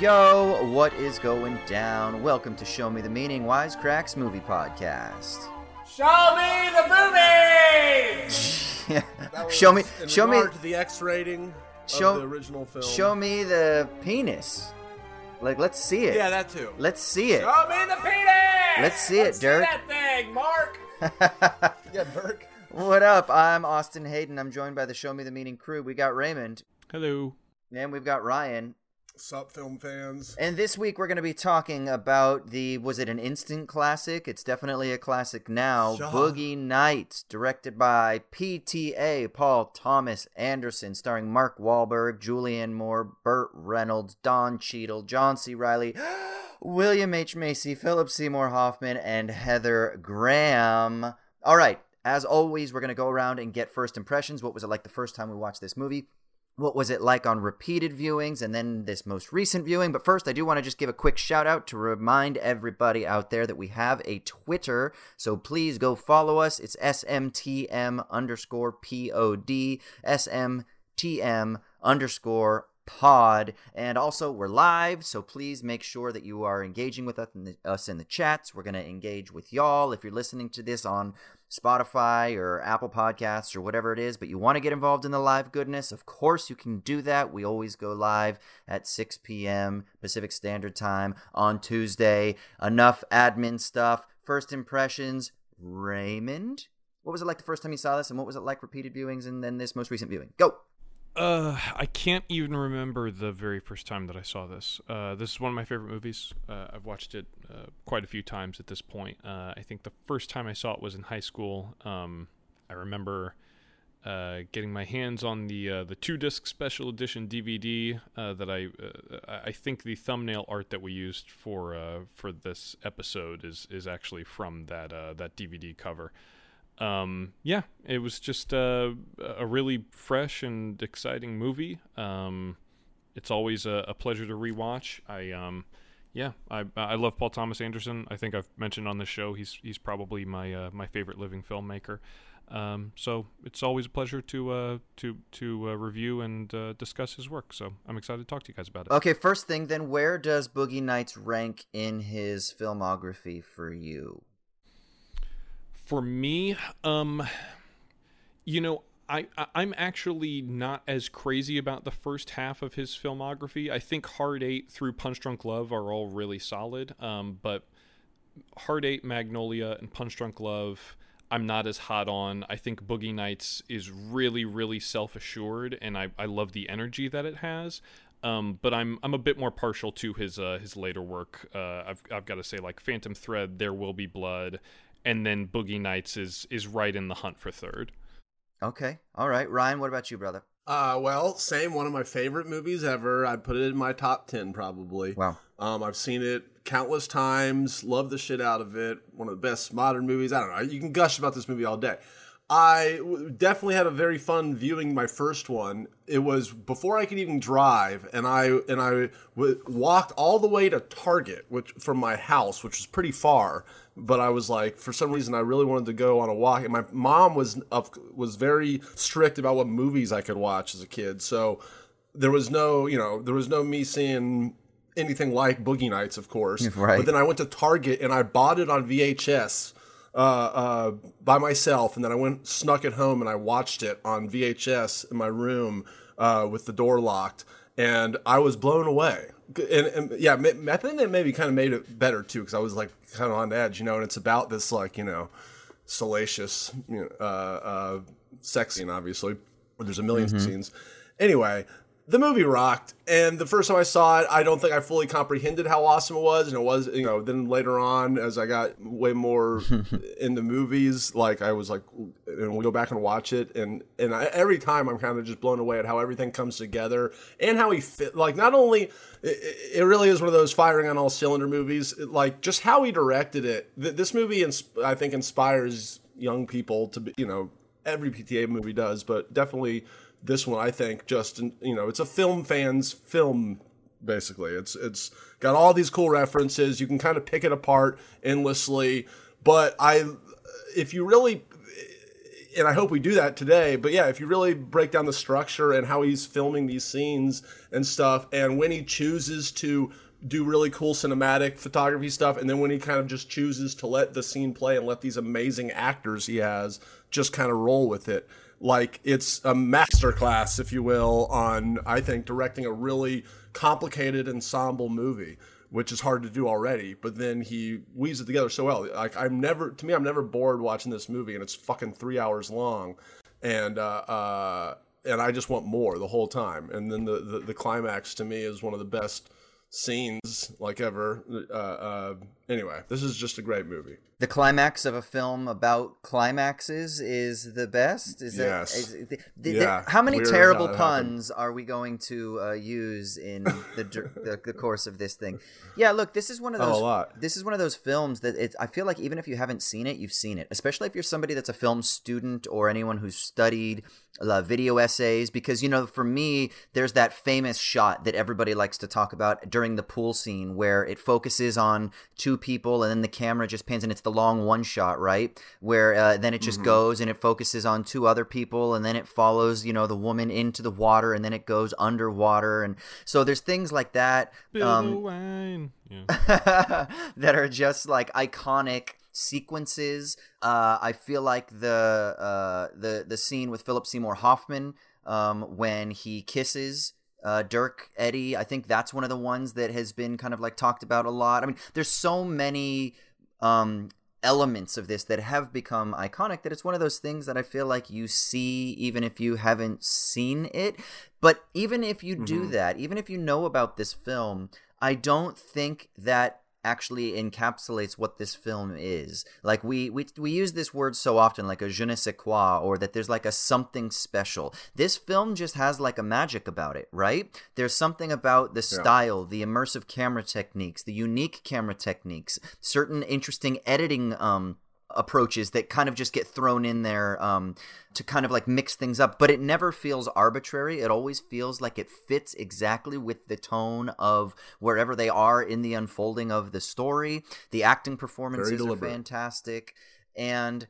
Yo, what is going down? Welcome to Show Me the Meaning Wisecracks Movie Podcast. Show me the movie. That show me, in show me, to the X rating show of the original film. show me the penis. Like, let's see it. Yeah, that too. Let's see it. Show me the penis. Let's see it, Let's Dirk. that thing, Mark. Yeah, Burke. what up? I'm Austin Hayden. I'm joined by the Show Me the Meaning crew. We got Raymond, Hello. and we've got Ryan. Sup, film fans. And this week we're going to be talking about the was it an instant classic? It's definitely a classic now. Sure. Boogie Nights, directed by PTA Paul Thomas Anderson, starring Mark Wahlberg, Julianne Moore, Burt Reynolds, Don Cheadle, John C. Reilly, William H. Macy, Philip Seymour Hoffman, and Heather Graham. All right, as always, we're going to go around and get first impressions. What was it like the first time we watched this movie? What was it like on repeated viewings and then this most recent viewing? But first i do want to just give a quick shout out to remind everybody out there that we have a twitter so please go follow us. It's smtm underscore pod smtm underscore pod and also we're live so please make sure that you are engaging with us in the, us in the chats. We're going to engage with y'all. If you're listening to this on Spotify or Apple Podcasts or whatever it is, but you want to get involved in the live goodness, of course you can do that. We always go live at 6 p.m. Pacific Standard Time on Tuesday. Enough admin stuff. First impressions, Raymond. What was it like the first time you saw this, and what was it like repeated viewings and then this most recent viewing? Go. Uh, I can't even remember the very first time that I saw this. Uh, this is one of my favorite movies. Uh, I've watched it uh, quite a few times at this point. Uh, I think the first time I saw it was in high school. Um, I remember uh, getting my hands on the the two disc special edition DVD that I I think the thumbnail art that we used for uh, for this episode is is actually from that uh, that DVD cover. Um, yeah, it was just uh, a really fresh and exciting movie. Um, it's always a, a pleasure to rewatch. I um, yeah, I I love Paul Thomas Anderson. I think I've mentioned on the show he's he's probably my uh, my favorite living filmmaker. Um, so it's always a pleasure to uh, to to uh, review and uh, discuss his work. So I'm excited to talk to you guys about it. Okay, first thing then, where does Boogie Nights rank in his filmography for you? For me, um, you know, I, I'm actually not as crazy about the first half of his filmography. I think Hard Eight through Punch Drunk Love are all really solid. Um, but Hard Eight, Magnolia, and Punch Drunk Love, I'm not as hot on. I think Boogie Nights is really, really self assured, and I, I love the energy that it has. Um, but I'm I'm a bit more partial to his uh, his later work. Uh, I've I've got to say like Phantom Thread, There Will Be Blood, and then Boogie Nights is is right in the hunt for third. Okay, all right, Ryan. What about you, brother? Uh, well, same. One of my favorite movies ever. I'd put it in my top ten probably. Wow. Um, I've seen it countless times. Love the shit out of it. One of the best modern movies. I don't know. You can gush about this movie all day. I w- definitely had a very fun viewing my first one. It was before I could even drive, and I and I w- walked all the way to Target, which from my house, which was pretty far. But I was like, for some reason, I really wanted to go on a walk, and my mom was of was very strict about what movies I could watch as a kid. So there was no, you know, there was no me seeing anything like Boogie Nights, of course. Right. But then I went to Target and I bought it on VHS uh, uh, by myself, and then I went snuck it home and I watched it on VHS in my room uh, with the door locked, and I was blown away. And, and yeah, I think that maybe kind of made it better too because I was like kind of on edge, you know. And it's about this like you know salacious, you know, uh, uh, sex scene, obviously. There's a 1000000 scenes. Anyway, the movie rocked, and the first time I saw it, I don't think I fully comprehended how awesome it was, and it was, you know. Then later on, as I got way more into movies, like I was like and we go back and watch it, and and I, every time I'm kind of just blown away at how everything comes together and how he fit. Like not only it, it really is one of those firing on all cylinder movies, like just how he directed it. This movie, ins- I think, inspires young people to be, you know, every PTA movie does, but definitely this one, I think, just you know, it's a film fans film. Basically, it's it's got all these cool references. You can kind of pick it apart endlessly. But I, if you really, and I hope we do that today. But yeah, if you really break down the structure and how he's filming these scenes and stuff, and when he chooses to do really cool cinematic photography stuff, and then when he kind of just chooses to let the scene play and let these amazing actors he has just kind of roll with it like it's a masterclass, if you will, on I think directing a really complicated ensemble movie, which is hard to do already. But then he weaves it together so well. Like I'm never, to me, I'm never bored watching this movie, and it's fucking three hours long, and uh, uh, and I just want more the whole time. And then the, the the climax to me is one of the best scenes like ever. Uh, uh, anyway, this is just a great movie. The climax of a film about climaxes is the best. Is yes. Is, the, the, yeah. how many terrible puns happened. are we going to uh, use in the, the, the course of this thing? Yeah, look, this is one of those. Oh, a lot. This is one of those films that it, I feel like even if you haven't seen it, you've seen it. Especially if you're somebody that's a film student or anyone who's studied uh, video essays because you know for me there's that famous shot that everybody likes to talk about during the pool scene where it focuses on two people and then the camera just pans and it's the long one shot right where uh, then it just mm-hmm. goes and it focuses on two other people and then it follows you know the woman into the water and then it goes underwater and so there's things like that um, yeah. that are just like iconic sequences. Uh, I feel like the uh, the the scene with Philip Seymour Hoffman um, when he kisses uh, Dirk Eddie. I think that's one of the ones that has been kind of like talked about a lot. I mean, there's so many um, elements of this that have become iconic that it's one of those things that I feel like you see even if you haven't seen it. But even if you do mm-hmm. that, even if you know about this film, I don't think that actually encapsulates what this film is. Like we we we use this word so often, like a je ne sais quoi, or that there's like a something special. This film just has like a magic about it, right? There's something about the style, yeah. the immersive camera techniques, the unique camera techniques, certain interesting editing um approaches that kind of just get thrown in there um, to kind of like mix things up, but it never feels arbitrary. It always feels like it fits exactly with the tone of wherever they are in the unfolding of the story. The acting performances are fantastic. And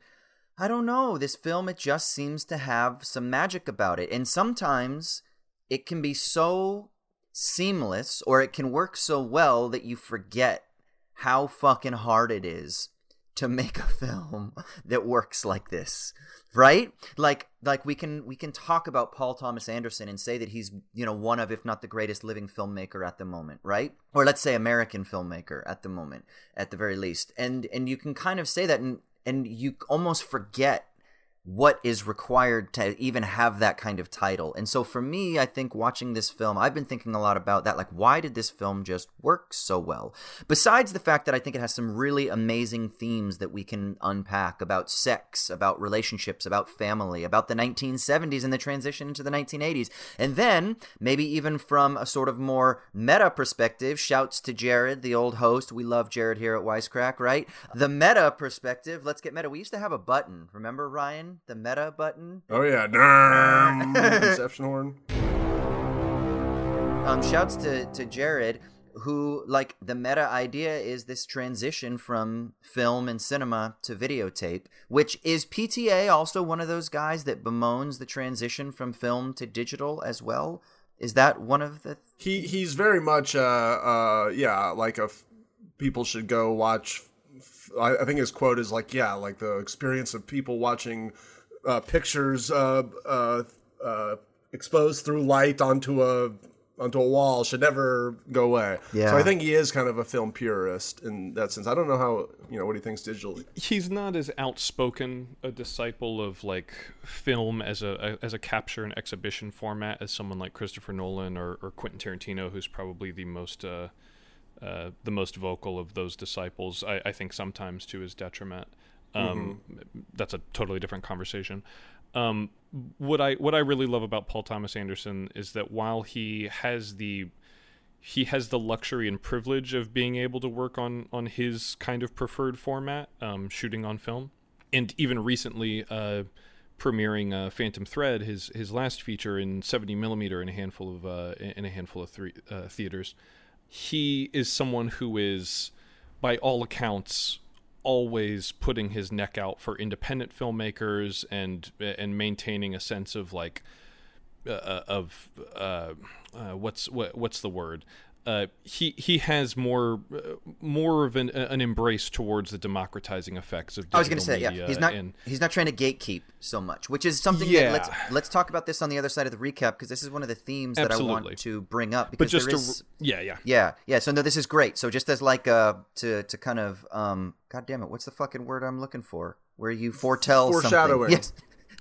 I don't know, this film, it just seems to have some magic about it. And sometimes it can be so seamless or it can work so well that you forget how fucking hard it is to make a film that works like this right? Like like we can we can talk about paul thomas anderson and say that he's you know one of if not the greatest living filmmaker at the moment right? Or let's say american filmmaker at the moment at the very least. And and you can kind of say that and and you almost forget what is required to even have that kind of title. And so for me, I think watching this film, I've been thinking a lot about that. Like, why did this film just work so well? Besides the fact that I think it has some really amazing themes that we can unpack about sex, about relationships, about family, about the 1970s and the transition into the 1980s. And then maybe even from a sort of more meta perspective, shouts to Jared, the old host. We love Jared here at Wisecrack, right? The meta perspective, let's get meta. We used to have a button, remember, Ryan? The meta button. Oh yeah, Inception horn. Um, shouts to to Jared, who like the meta idea is this transition from film and cinema to videotape, which is PTA also one of those guys that bemoans the transition from film to digital as well. Is that one of the? He he's very much uh uh yeah like a f- people should go watch I, I think his quote is like, yeah, like the experience of people watching uh, pictures uh, uh, uh, exposed through light onto a onto a wall should never go away. Yeah. So I think he is kind of a film purist in that sense. I don't know how you know what he thinks digitally. He's not as outspoken a disciple of like film as a, as a capture and exhibition format as someone like Christopher Nolan or, or Quentin Tarantino, who's probably the most uh, uh, the most vocal of those disciples. I, I, think sometimes to his detriment. Um, That's a totally different conversation. Um, what I what I really love about Paul Thomas Anderson is that while he has the he has the luxury and privilege of being able to work on on his kind of preferred format, um, shooting on film, and even recently uh, premiering uh, Phantom Thread, his his last feature in 70 millimeter in a handful of uh, in a handful of three, uh, theaters. He is someone who is, by all accounts, always putting his neck out for independent filmmakers and and maintaining a sense of like uh, of uh, uh, what's what, what's the word uh, he he has more uh, more of an, an embrace towards the democratizing effects of I was going to say, yeah, he's not and he's not trying to gatekeep so much, which is something Yeah. that let's let's talk about this on the other side of the recap because this is one of the themes that I want to bring up but because just there to yeah yeah. Yeah yeah so no this is great. So just as like uh to to kind of um god damn it what's the fucking word I'm looking for? Where you foretell Foreshadowing. something yes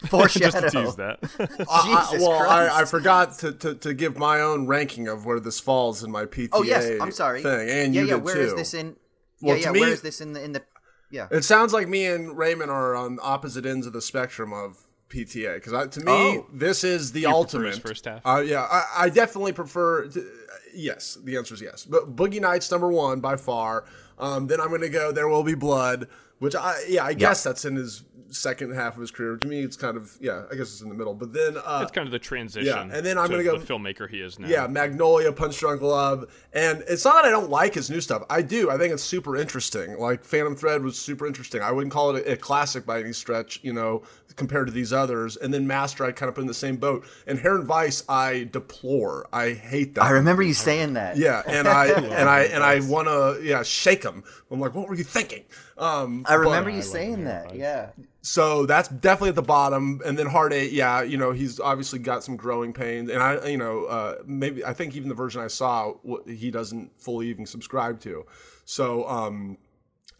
just to tease that I, I, well, I, I forgot to, to, to give my own ranking of where this falls in my PTA oh yes I'm sorry thing, and yeah you yeah did where too. is this in Well, yeah yeah me- where is this in the in the yeah It sounds like me and Raymond are on opposite ends of the spectrum of PTA because to me Oh. this is the prefer his ultimate first half? Uh, yeah, I, I definitely prefer. To, yes, the answer is yes. But Boogie Nights number one by far. Um, then I'm going to go There Will Be Blood, which I yeah I guess that's in his second half of his career. To me, it's kind of yeah I guess it's in the middle. But then uh, it's kind of the transition yeah, and then I'm to gonna go- the filmmaker he is now yeah, Magnolia, Punch Drunk Love, and it's not that I don't like his new stuff. I do. I think it's super interesting. Like Phantom Thread was super interesting. I wouldn't call it a, a classic by any stretch, you know, compared to these others. And then Master, I kind of put in the same boat. And Inherent Vice, I deplore. I hate that. I remember you saying that Yeah, and I and I and I want to yeah shake him. I'm like, what were you thinking? Um, I remember but- you saying that yeah so that's definitely at the bottom and then hard eight yeah you know he's obviously got some growing pains and i you know uh, maybe i think even the version i saw wh- he doesn't fully even subscribe to so um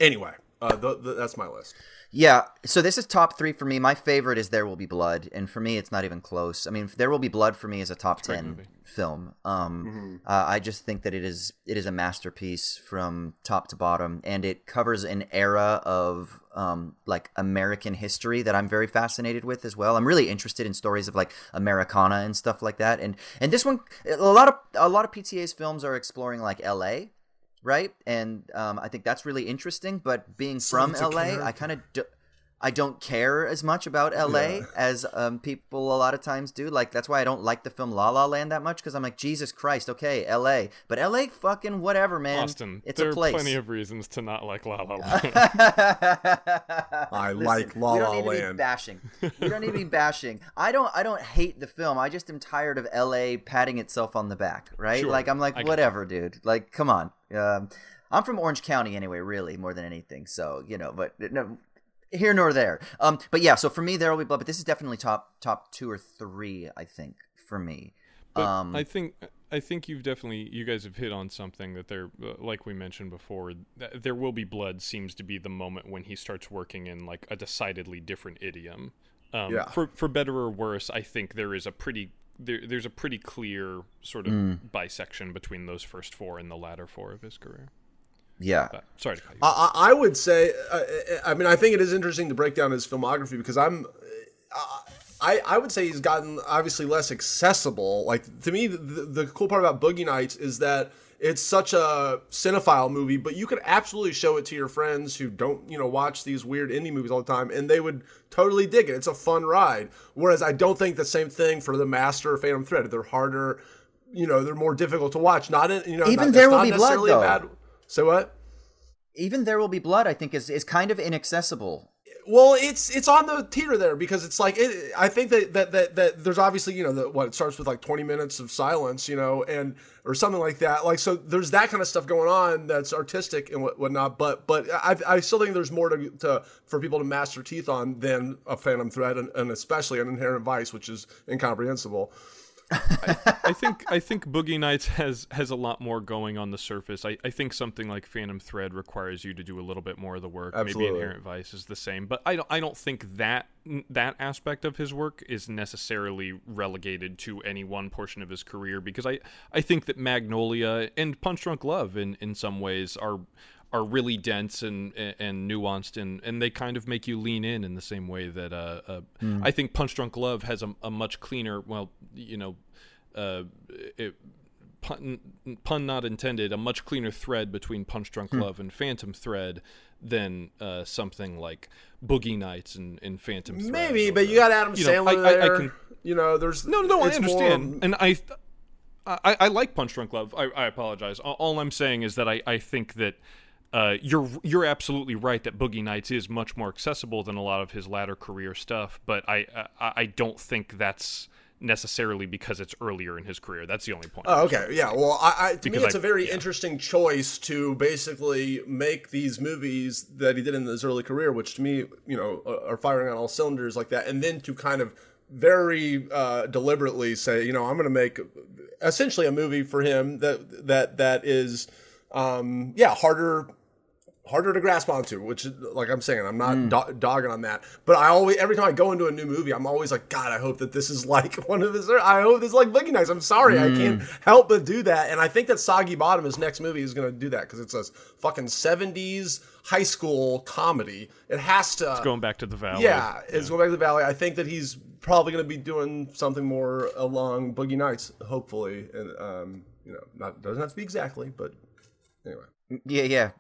anyway uh, th- th- that's my list Yeah, so this is top three for me. My favorite is There Will Be Blood, and for me, it's not even close. I mean, There Will Be Blood for me is a top great ten movie. film. Um, uh, I just think that it is it is a masterpiece from top to bottom, and it covers an era of um, like American history that I'm very fascinated with as well. I'm really interested in stories of like Americana and stuff like that, and and this one, a lot of a lot of PTA's films are exploring like L.A right? And um, I think that's really interesting. But being from LA, I kind of do, I don't care as much about LA Yeah. as um, people a lot of times do. Like that's why I don't like the film La La Land that much because I'm like Jesus Christ, okay, LA, but LA, fucking whatever, man. Austin it's there a are place. plenty of reasons to not like La La Land I like La La Land. we don't La need to be bashing. We don't need to be bashing. I don't. I don't hate the film. I just am tired of L.A. patting itself on the back. Right? Sure. Like I'm like I get whatever, dude. Like come on. Um, I'm from Orange County anyway, really more than anything. So you know, but no, here nor there. Um, but yeah. So for me, there will be blood. But this is definitely top top two or three. I think for me. But um, I think I think you've definitely you guys have hit on something that there, uh, like we mentioned before, th- there will be blood seems to be the moment when he starts working in like a decidedly different idiom. Um, Yeah. For for better or worse, I think there is a pretty there, there's a pretty clear sort of Mm. bisection between those first four and the latter four of his career. Yeah. But sorry to cut you. I, off. I I would say, uh, I mean, I think it is interesting to break down his filmography because I'm, uh, I, I would say he's gotten obviously less accessible. Like to me, the, the cool part about Boogie Nights is that it's such a cinephile movie, but you could absolutely show it to your friends who don't, you know, watch these weird indie movies all the time, and they would totally dig it. It's a fun ride. Whereas I don't think the same thing for The Master or Phantom Thread. They're harder. You know, they're more difficult to watch. Not in, you know, Even not, There Will not Be Blood, necessarily a though. bad. So what? Even there will be blood. I think is is kind of inaccessible. Well, it's it's on the teeter there because it's like it, I think that, that that that there's obviously you know the, what it starts with like 20 minutes of silence you know and or something like that like so there's that kind of stuff going on that's artistic and what, whatnot but but I, I still think there's more to, to for people to master teeth on than a Phantom Thread and, and especially an Inherent Vice which is incomprehensible. I think I think Boogie Nights has has a lot more going on the surface. I, I think something like Phantom Thread requires you to do a little bit more of the work. Absolutely. Maybe Inherent Vice is the same, but I don't I don't think that that aspect of his work is necessarily relegated to any one portion of his career because I I think that Magnolia and Punch Drunk Love in in some ways are are really dense and and nuanced and and they kind of make you lean in in the same way that uh, uh mm. I think Punch Drunk Love has a, a much cleaner well you know uh it, pun, pun not intended a much cleaner thread between Punch Drunk hmm. Love and Phantom Thread than uh, something like Boogie Nights and, and Phantom Thread. Maybe, but you got Adam you Sandler know, I, there. I, I can, you know, there's no, no, I understand, more... and I, I, I like Punch Drunk Love. I, I apologize. All I'm saying is that I, I think that. Uh, you're you're absolutely right that Boogie Nights is much more accessible than a lot of his latter career stuff, but I I, I don't think that's necessarily because it's earlier in his career. That's the only point. Oh, okay. Yeah. Well, I, I to me, it's I, a very yeah. interesting choice to basically make these movies that he did in his early career, which to me, you know, are firing on all cylinders like that, and then to kind of very uh, deliberately say, you know, I'm going to make essentially a movie for him that that that is, um, yeah, harder harder to grasp onto, which like I'm saying, I'm not mm. do- dogging on that. But I always, every time I go into a new movie, I'm always like, God, I hope that this is like one of his. I hope this is like Boogie Nights. I'm sorry, mm. I can't hmm. help but do that. And I think that Soggy Bottom, his next movie, is going to do that because it's a fucking 70s high school comedy. It has to. It's going back to the valley. Yeah, it's going back to the valley. I think that he's probably going to be doing something more along Boogie Nights, hopefully, and um, you know, not doesn't have to be exactly, but anyway. Yeah, yeah.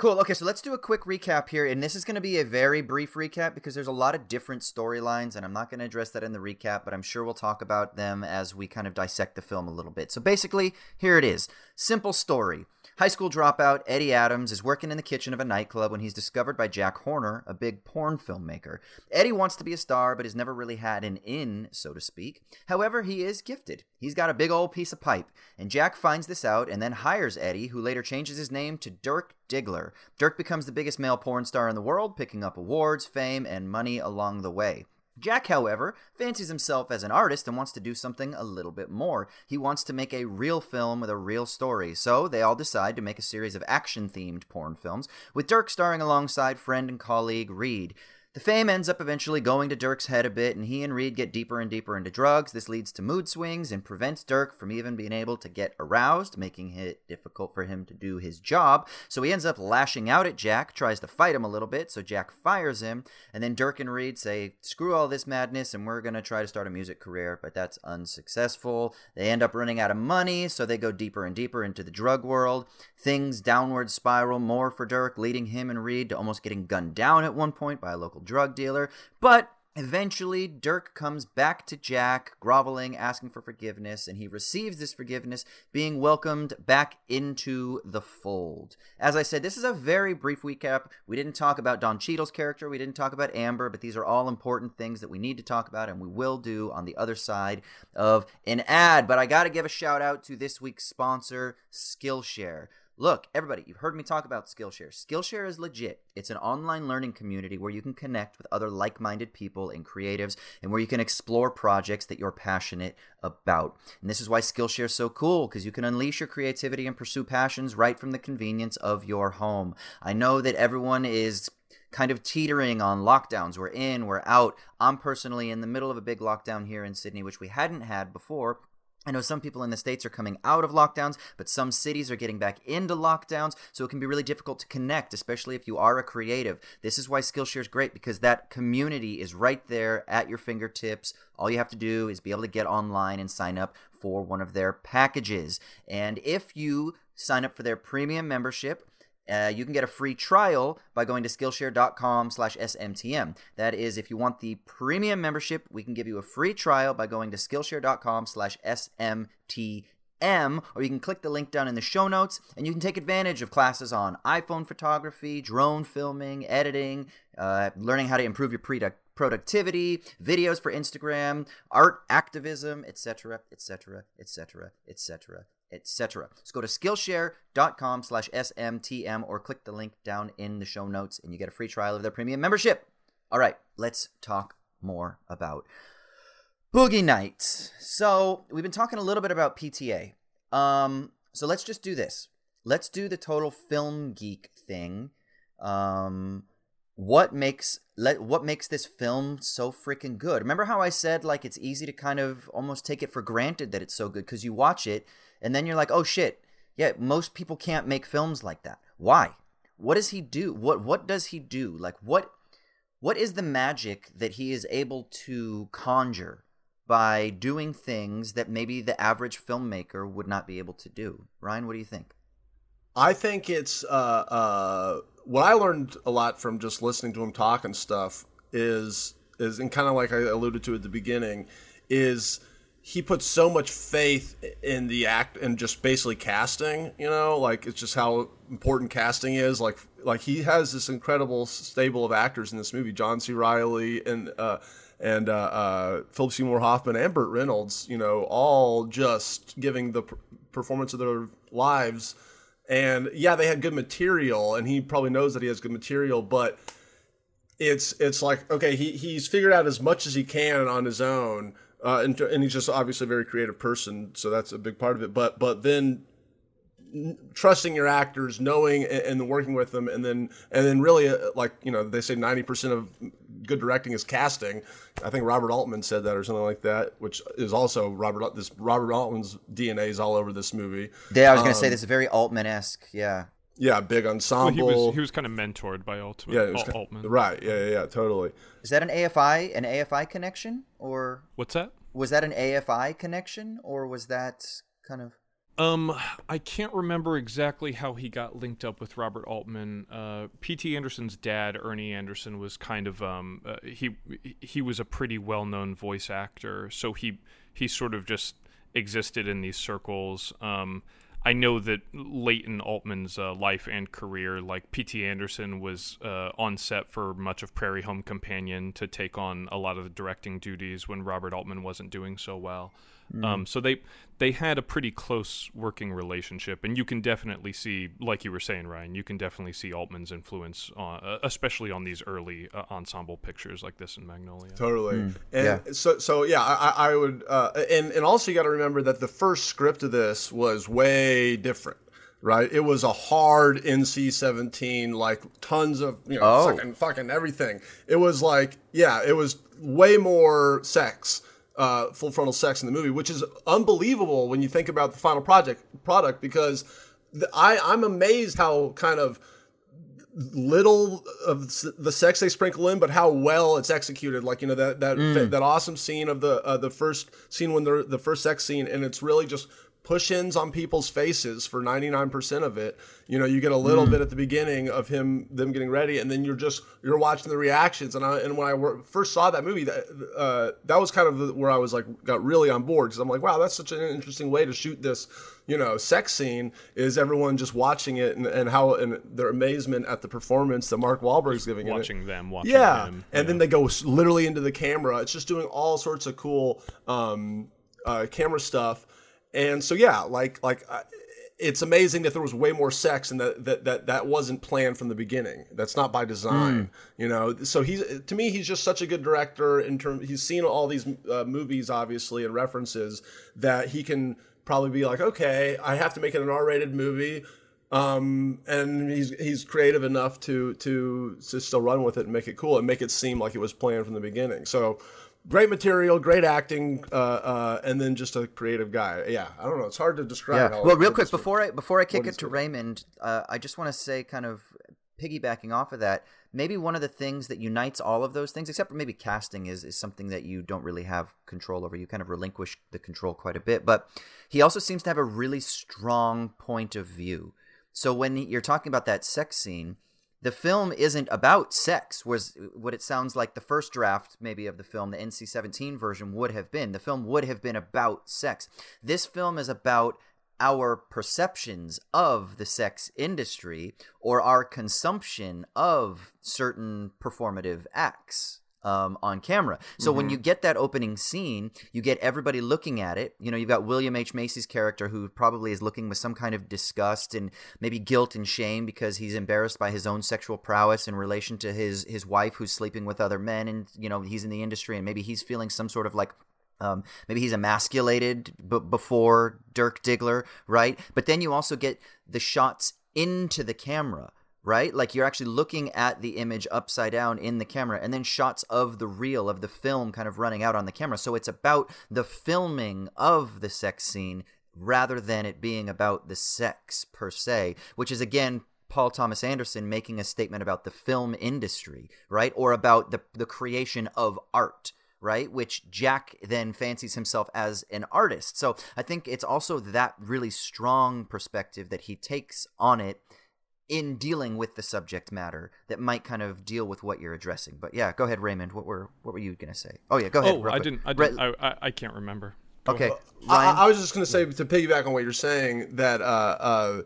Cool. Okay, so let's do a quick recap here. And this is going to be a very brief recap because there's a lot of different storylines, and I'm not going to address that in the recap, but I'm sure we'll talk about them as we kind of dissect the film a little bit. So basically, here it is simple story. High school dropout Eddie Adams is working in the kitchen of a nightclub when he's discovered by Jack Horner, a big porn filmmaker. Eddie wants to be a star, but has never really had an in, so to speak. However, he is gifted. He's got a big old piece of pipe, and Jack finds this out and then hires Eddie, who later changes his name to Dirk Diggler. Dirk becomes the biggest male porn star in the world, picking up awards, fame, and money along the way. Jack, however, fancies himself as an artist and wants to do something a little bit more. He wants to make a real film with a real story, so they all decide to make a series of action themed porn films, with Dirk starring alongside friend and colleague Reed. The fame ends up eventually going to Dirk's head a bit, and he and Reed get deeper and deeper into drugs. This leads to mood swings and prevents Dirk from even being able to get aroused, making it difficult for him to do his job. So he ends up lashing out at Jack, tries to fight him a little bit, so Jack fires him, and then Dirk and Reed say, Screw all this madness, and we're going to try to start a music career, but that's unsuccessful. They end up running out of money, so they go deeper and deeper into the drug world. Things downward spiral more for Dirk, leading him and Reed to almost getting gunned down at one point by a local drug dealer. But Eventually, Dirk comes back to Jack, groveling, asking for forgiveness, and he receives this forgiveness, being welcomed back into the fold. As I said, this is a very brief recap. We didn't talk about Don Cheadle's character, we didn't talk about Amber, but these are all important things that we need to talk about, and we will do on the other side of an ad. But I got to give a shout out to this week's sponsor, Skillshare. Look, everybody, you've heard me talk about Skillshare. Skillshare is legit. It's an online learning community where you can connect with other like minded people and creatives and where you can explore projects that you're passionate about. And this is why Skillshare is so cool because you can unleash your creativity and pursue passions right from the convenience of your home. I know that everyone is kind of teetering on lockdowns. We're in, we're out. I'm personally in the middle of a big lockdown here in Sydney, which we hadn't had before. I know some people in the States are coming out of lockdowns, but some cities are getting back into lockdowns, so it can be really difficult to connect, especially if you are a creative. This is why Skillshare is great because that community is right there at your fingertips. All you have to do is be able to get online and sign up for one of their packages. And if you sign up for their premium membership, uh, you can get a free trial by going to skillshare.com slash smtm that is if you want the premium membership we can give you a free trial by going to skillshare.com slash smtm or you can click the link down in the show notes and you can take advantage of classes on iphone photography drone filming editing uh, learning how to improve your product productivity, videos for Instagram, art activism, etc., etc., etc., etc., etc. So go to Skillshare.com slash SMTM or click the link down in the show notes and you get a free trial of their premium membership. All right, let's talk more about Boogie Nights. So we've been talking a little bit about PTA. Um, so let's just do this. Let's do the total film geek thing. Um, what makes let what makes this film so freaking good? Remember how I said like it's easy to kind of almost take it for granted that it's so good because you watch it and then you're like, oh shit, yeah, most people can't make films like that. Why? what does he do? What what does he do? Like what what is the magic that he is able to conjure by doing things that maybe the average filmmaker would not be able to do? Ryan, what do you think? I think it's uh, uh, what I learned a lot from just listening to him talk and stuff is is and kind of like I alluded to at the beginning is he puts so much faith in the act and just basically casting you know like it's just how important casting is like like he has this incredible stable of actors in this movie john c reilly and uh and uh, uh, Philip Seymour Hoffman and Burt Reynolds, you know, all just giving the performance of their lives. And yeah, they had good material, and he probably knows that he has good material, but it's it's like okay, he he's figured out as much as he can on his own uh, and, and he's just obviously a very creative person, so that's a big part of it. But but then trusting your actors, knowing and, and, working with them, and then and then really uh, like you know they say ninety percent of good directing is casting. I think Robert Altman said that or something like that, which is also Robert this Robert Altman's DNA is all over this movie. Yeah, I was um, going to say this is very Altman esque. Yeah. Yeah, big ensemble. Well, he was he was kind of mentored by Altman. Yeah, Alt- Altman. Right. Yeah, yeah, yeah, totally. Is that an AFI an AFI connection or what's that? Was that an AFI connection or was that kind of? Um, I can't remember exactly how he got linked up with Robert Altman. Uh, P.T. Anderson's dad, Ernie Anderson, was kind of um, uh, he he was a pretty well known voice actor, so he he sort of just existed in these circles. Um, I know that late in Altman's uh, life and career, like P.T. Anderson was uh, on set for much of Prairie Home Companion to take on a lot of the directing duties when Robert Altman wasn't doing so well. Mm. Um, so they they had a pretty close working relationship, and you can definitely see, like you were saying, Ryan, you can definitely see Altman's influence, on, uh, especially on these early uh, ensemble pictures like this in Magnolia. Totally, mm. and yeah. so so yeah, I, I would, uh, and and also you got to remember that the first script of this was way different right? It was a hard NC seventeen, like tons of you know oh. fucking fucking everything. It was like yeah, it was way more sex uh, full frontal sex in the movie, which is unbelievable when you think about the final project product because the, I I'm amazed how kind of little of the sex they sprinkle in, but how well it's executed. Like you know that that mm. that awesome scene of the uh, the first scene when they're the first sex scene, and it's really just push-ins on people's faces for 99% of it. You know you get a little mm. bit at the beginning of him them getting ready and then you're just you're watching the reactions. And I and when I first saw that movie that uh, that was kind of the, where I was like got really on board because I'm like wow that's such an interesting way to shoot this you know sex scene is everyone just watching it and, and how and their amazement at the performance that Mark Wahlberg's giving watching it. them watching yeah. them, and then they go literally into the camera. It's just doing all sorts of cool um, uh, camera stuff and so yeah, like like uh, it's amazing that there was way more sex and that that that, that wasn't planned from the beginning. That's not by design, mm. you know. So he's to me he's just such a good director in terms he's seen all these uh, movies obviously and references that he can probably be like, okay, I have to make it an R-rated movie. Um, and he's he's creative enough to to to still run with it and make it cool and make it seem like it was planned from the beginning. So great material, great acting, uh, uh, and then just a creative guy. Yeah, I don't know. It's hard to describe. Yeah. well, real quick before I before I kick it to Raymond, uh, I just want to say, kind of piggybacking off of that, maybe one of the things that unites all of those things, except for maybe casting, is is something that you don't really have control over. You kind of relinquish the control quite a bit, but he also seems to have a really strong point of view. So when you're talking about that sex scene the film isn't about sex was what it sounds like the first draft maybe of the film the nc-17 version would have been. The film would have been about sex. This film is about our perceptions of the sex industry or our consumption of certain performative acts um, on camera. So mm-hmm. when you get that opening scene, you get everybody looking at it. You know, you've got William H. Macy's character who probably is looking with some kind of disgust and maybe guilt and shame because he's embarrassed by his own sexual prowess in relation to his his wife who's sleeping with other men, and you know he's in the industry and maybe he's feeling some sort of like um, maybe he's emasculated b- before Dirk Diggler, right? But then you also get the shots into the camera right? Like you're actually looking at the image upside down in the camera and then shots of the reel of the film kind of running out on the camera. So it's about the filming of the sex scene rather than it being about the sex per se, which is again Paul Thomas Anderson making a statement about the film industry, right? Or about the the creation of art, right? Which Jack then fancies himself as an artist. So I think it's also that really strong perspective that he takes on it in dealing with the subject matter that might kind of deal with what you're addressing. But yeah, go ahead, Raymond. What were what were you gonna say? Oh yeah, go ahead. Oh, I didn't. I didn't. I, I, I can't remember. Go okay. I, I was just going to say to piggyback on what you're saying that uh, uh,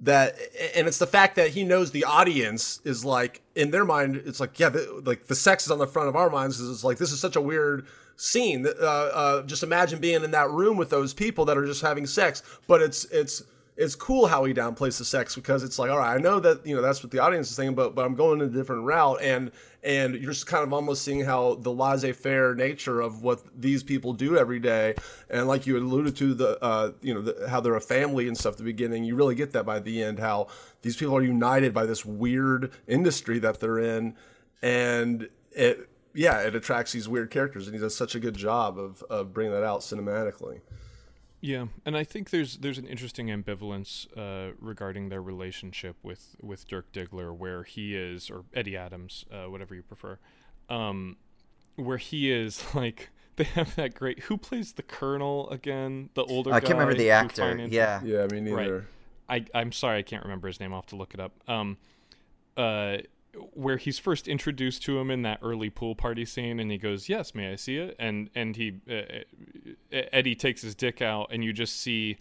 that and it's the fact that he knows the audience is like in their mind it's like yeah the, like the sex is on the front of our minds because it's like this is such a weird scene uh, uh, just imagine being in that room with those people that are just having sex but it's it's it's cool how he downplays the sex because it's like all right I know that you know that's what the audience is thinking but but I'm going in a different route. And and you're just kind of almost seeing how the laissez-faire nature of what these people do every day. And like you alluded to the uh, you know the, how they're a family and stuff at the beginning you really get that by the end how these people are united by this weird industry that they're in. And it yeah it attracts these weird characters and he does such a good job of, of bringing that out cinematically Yeah, and I think there's there's an interesting ambivalence uh, regarding their relationship with with Dirk Diggler, where he is, or Eddie Adams, uh, whatever you prefer, um, where he is like they have that great. Who plays the Colonel again? The older. I can't remember the actor. finances- Yeah. yeah me neither I I'm sorry I can't remember his name. I'll have to look it up. Um, uh, where he's first introduced to him in that early pool party scene, and he goes, "Yes, may I see it?" And and he uh, Eddie takes his dick out, and you just see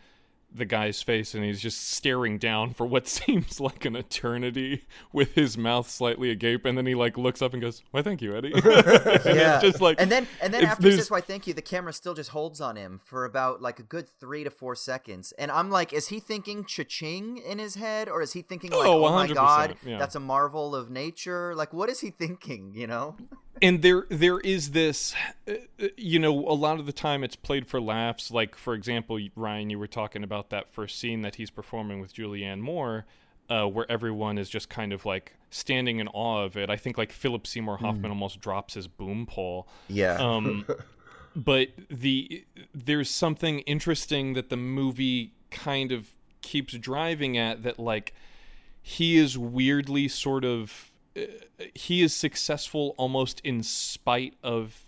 the guy's face, and he's just staring down for what seems like an eternity with his mouth slightly agape, and then he like looks up and goes, "Why, thank you, Eddie." and yeah. it's just like and then and then if after he there's- says why thank you, the camera still just holds on him for about like a good three to four seconds. And I'm like, is he thinking cha-ching in his head, or is he thinking like, Oh, oh, my god, yeah. that's a marvel of nature? Like, what is he thinking? You know? And there there is this uh, uh, you know a lot of the time it's played for laughs. Like for example ryan you were talking about that first scene that he's performing with julianne moore uh, where everyone is just kind of like standing in awe of it. I think like philip seymour hoffman almost drops his boom pole. Yeah. um, but the there's something interesting that the movie kind of keeps driving at that like he is weirdly sort of he is successful almost in spite of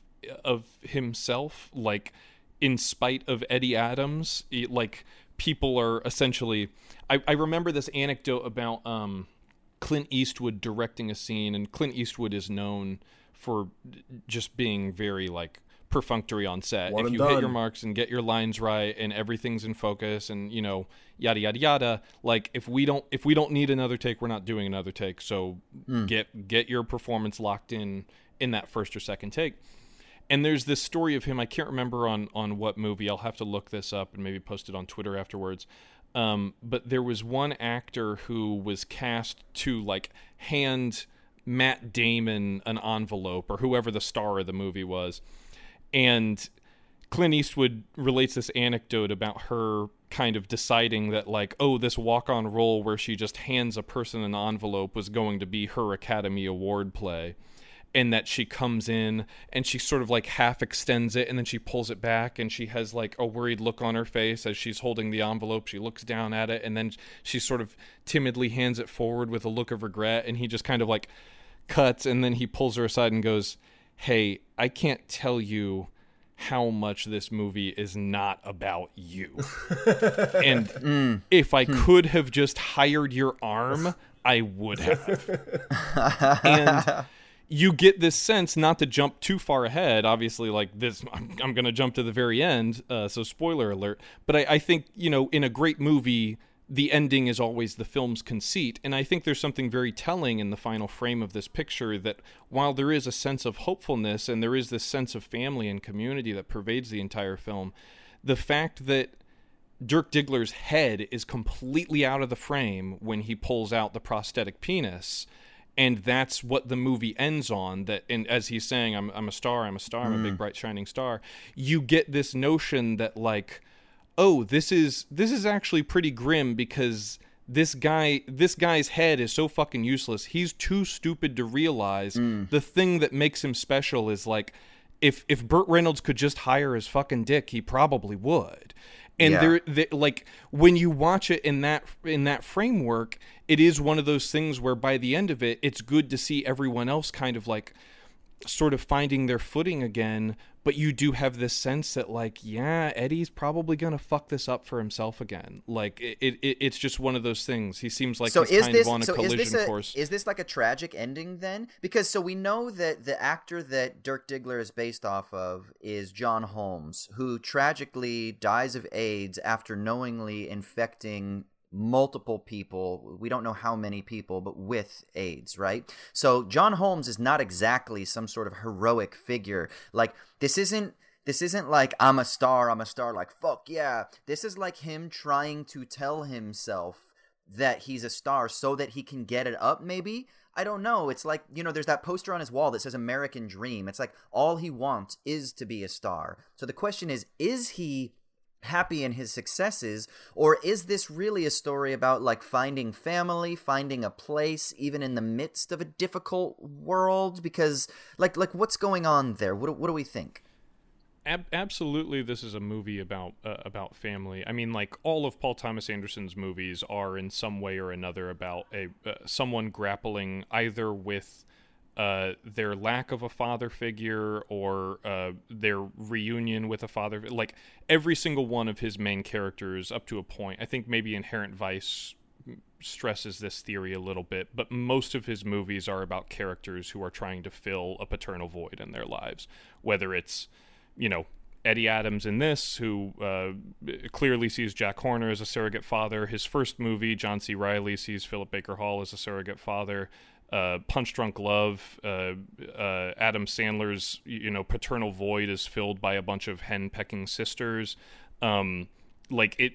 of himself like in spite of Eddie Adams. Like people are essentially I, I remember this anecdote about um Clint Eastwood directing a scene, and Clint Eastwood is known for just being very like perfunctory on set. One if you hit your marks and get your lines right, and everything's in focus, and you know yada yada yada. Like if we don't if we don't need another take, we're not doing another take. So get get your performance locked in in that first or second take. And there's this story of him. I can't remember on on what movie. I'll have to look this up and maybe post it on Twitter afterwards. Um, but there was one actor who was cast to like hand Matt Damon an envelope or whoever the star of the movie was, and Clint Eastwood relates this anecdote about her kind of deciding that like oh this walk on role where she just hands a person an envelope was going to be her Academy Award play. And that she comes in and she sort of like half extends it and then she pulls it back and she has like a worried look on her face as she's holding the envelope. She looks down at it and then she sort of timidly hands it forward with a look of regret. And he just kind of like cuts and then he pulls her aside and goes hey i can't tell you how much this movie is not about you. And if i could have just hired your arm i would have. And you get this sense not to jump too far ahead obviously like this i'm, I'm going to jump to the very end uh, so spoiler alert but I, I think you know in a great movie the ending is always the film's conceit and i think there's something very telling in the final frame of this picture that while there is a sense of hopefulness and there is this sense of family and community that pervades the entire film the fact that Dirk Diggler's head is completely out of the frame when he pulls out the prosthetic penis. And that's what the movie ends on. That, and as he's saying, I'm, I'm a star, I'm a star, I'm a big, mm. bright, shining star. You get this notion that, like, oh, this is this is actually pretty grim because this guy this guy's head is so fucking useless. He's too stupid to realize hmm. the thing that makes him special is like if if Burt Reynolds could just hire his fucking dick, he probably would. And Yeah. there, they, like when you watch it in that in that framework, it is one of those things where by the end of it, it's good to see everyone else kind of like sort of finding their footing again but you do have this sense that like yeah eddie's probably gonna fuck this up for himself again. Like it, it it's just one of those things. He seems like so he's is kind this of on a so collision is this a, course. is this like a tragic ending then? Because so we know that the actor that dirk diggler is based off of is john holmes who tragically dies of aids after knowingly infecting multiple people we don't know how many people but with aids right? So john holmes is not exactly some sort of heroic figure. Like this isn't this isn't like i'm a star i'm a star like fuck yeah. This is like him trying to tell himself that he's a star so that he can get it up maybe? I don't know. It's like you know there's that poster on his wall that says american dream. It's like all he wants is to be a star. So the question is is he happy in his successes or is this really a story about like finding family finding a place even in the midst of a difficult world? Because like like what's going on there? What, what do we think? Ab- absolutely this is a movie about uh, about family. I mean like all of paul thomas anderson's movies are in some way or another about a uh, someone grappling either with uh, their lack of a father figure or uh, their reunion with a father. Like every single one of his main characters, up to a point. I think maybe Inherent Vice stresses this theory a little bit, but most of his movies are about characters who are trying to fill a paternal void in their lives. Whether it's, you know, Eddie Adams in this, who uh, clearly sees Jack Horner as a surrogate father. His first movie, John C. Reilly sees Philip Baker Hall as a surrogate father uh, Punch Drunk Love, uh, uh, Adam Sandler's you know paternal void is filled by a bunch of hen pecking sisters. Um, like it,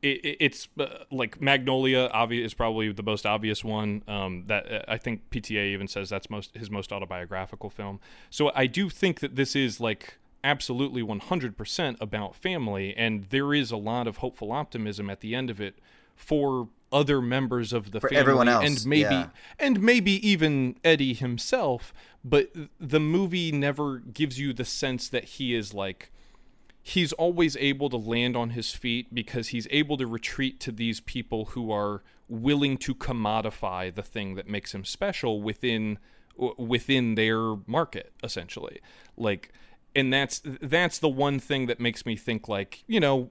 it it's uh, like Magnolia. Obvious is probably the most obvious one. Um, that uh, I think PTA even says that's most his most autobiographical film. So I do think that this is like absolutely 100% about family and there is a lot of hopeful optimism at the end of it for other members of the For family everyone else, and maybe yeah. and maybe even Eddie himself but the movie never gives you the sense that he is like he's always able to land on his feet because he's able to retreat to these people who are willing to commodify the thing that makes him special within within their market essentially like and that's that's the one thing that makes me think like you know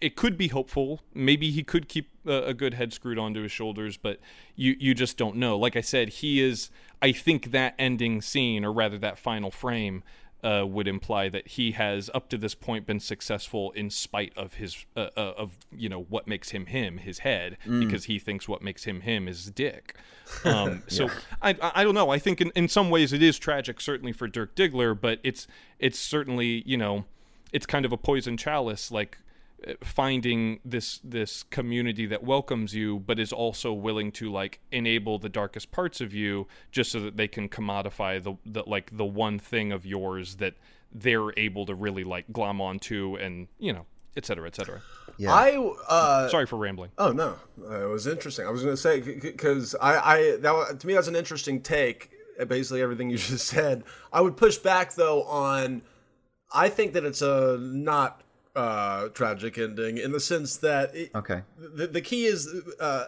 it could be hopeful. Maybe he could keep a, a good head screwed onto his shoulders but you you just don't know. Like i said he is i think that ending scene or rather that final frame uh, would imply that he has up to this point been successful in spite of his uh, uh, of you know what makes him him his head because he thinks what makes him him is dick. Um, so I, I don't know. I think in, in some ways it is tragic certainly for Dirk Diggler but it's it's certainly you know it's kind of a poison chalice like finding this this community that welcomes you but is also willing to like enable the darkest parts of you just so that they can commodify the, the like the one thing of yours that they're able to really like glom onto and you know et cetera et cetera yeah I uh, sorry for rambling Oh no, uh, it was interesting. I was going to say because I, I that to me that's an interesting take. uh, Basically, everything you just said. I would push back though on. I think that it's a not uh, tragic ending in the sense that it, okay. the, the key is uh,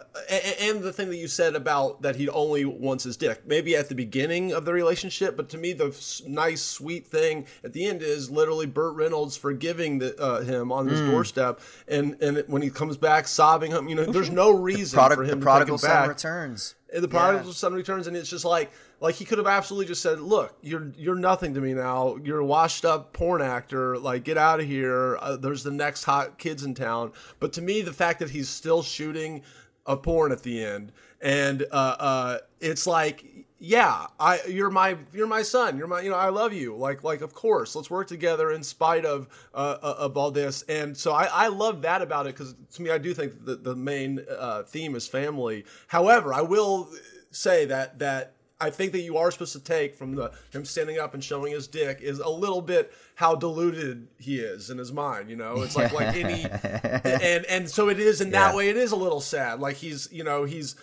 and the thing that you said about that he only wants his dick maybe at the beginning of the relationship but to me the nice sweet thing at the end is literally Burt Reynolds forgiving the, uh, him on his doorstep and and when he comes back sobbing him you know there's no reason for Product, him the to prodigal son back. returns. And the prodigal son returns, and it's just like like he could have absolutely just said, "Look, you're you're nothing to me now. You're a washed up porn actor. Like, get out of here. Uh, there's the next hot kids in town." But to me, the fact that he's still shooting a porn at the end, and uh, uh, it's like, yeah, I you're my you're my son. You're my you know I love you. Like like of course, let's work together in spite of uh, uh, of all this. And so I I love that about it because to me I do think that the main uh, theme is family. However, I will say that that I think that you are supposed to take from the him standing up and showing his dick is a little bit how deluded he is in his mind. You know, it's like like any and and so it is in that Yeah. way. It is a little sad. Like he's you know he's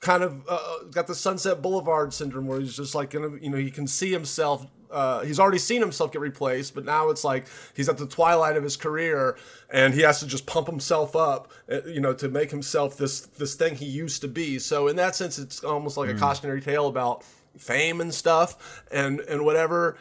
kind of uh, got the Sunset Boulevard syndrome where he's just like gonna you know he can see himself Uh, he's already seen himself get replaced, but now it's like he's at the twilight of his career, and he has to just pump himself up, uh, you know, to make himself this this thing he used to be. So in that sense, it's almost like a cautionary tale about fame and stuff, and and whatever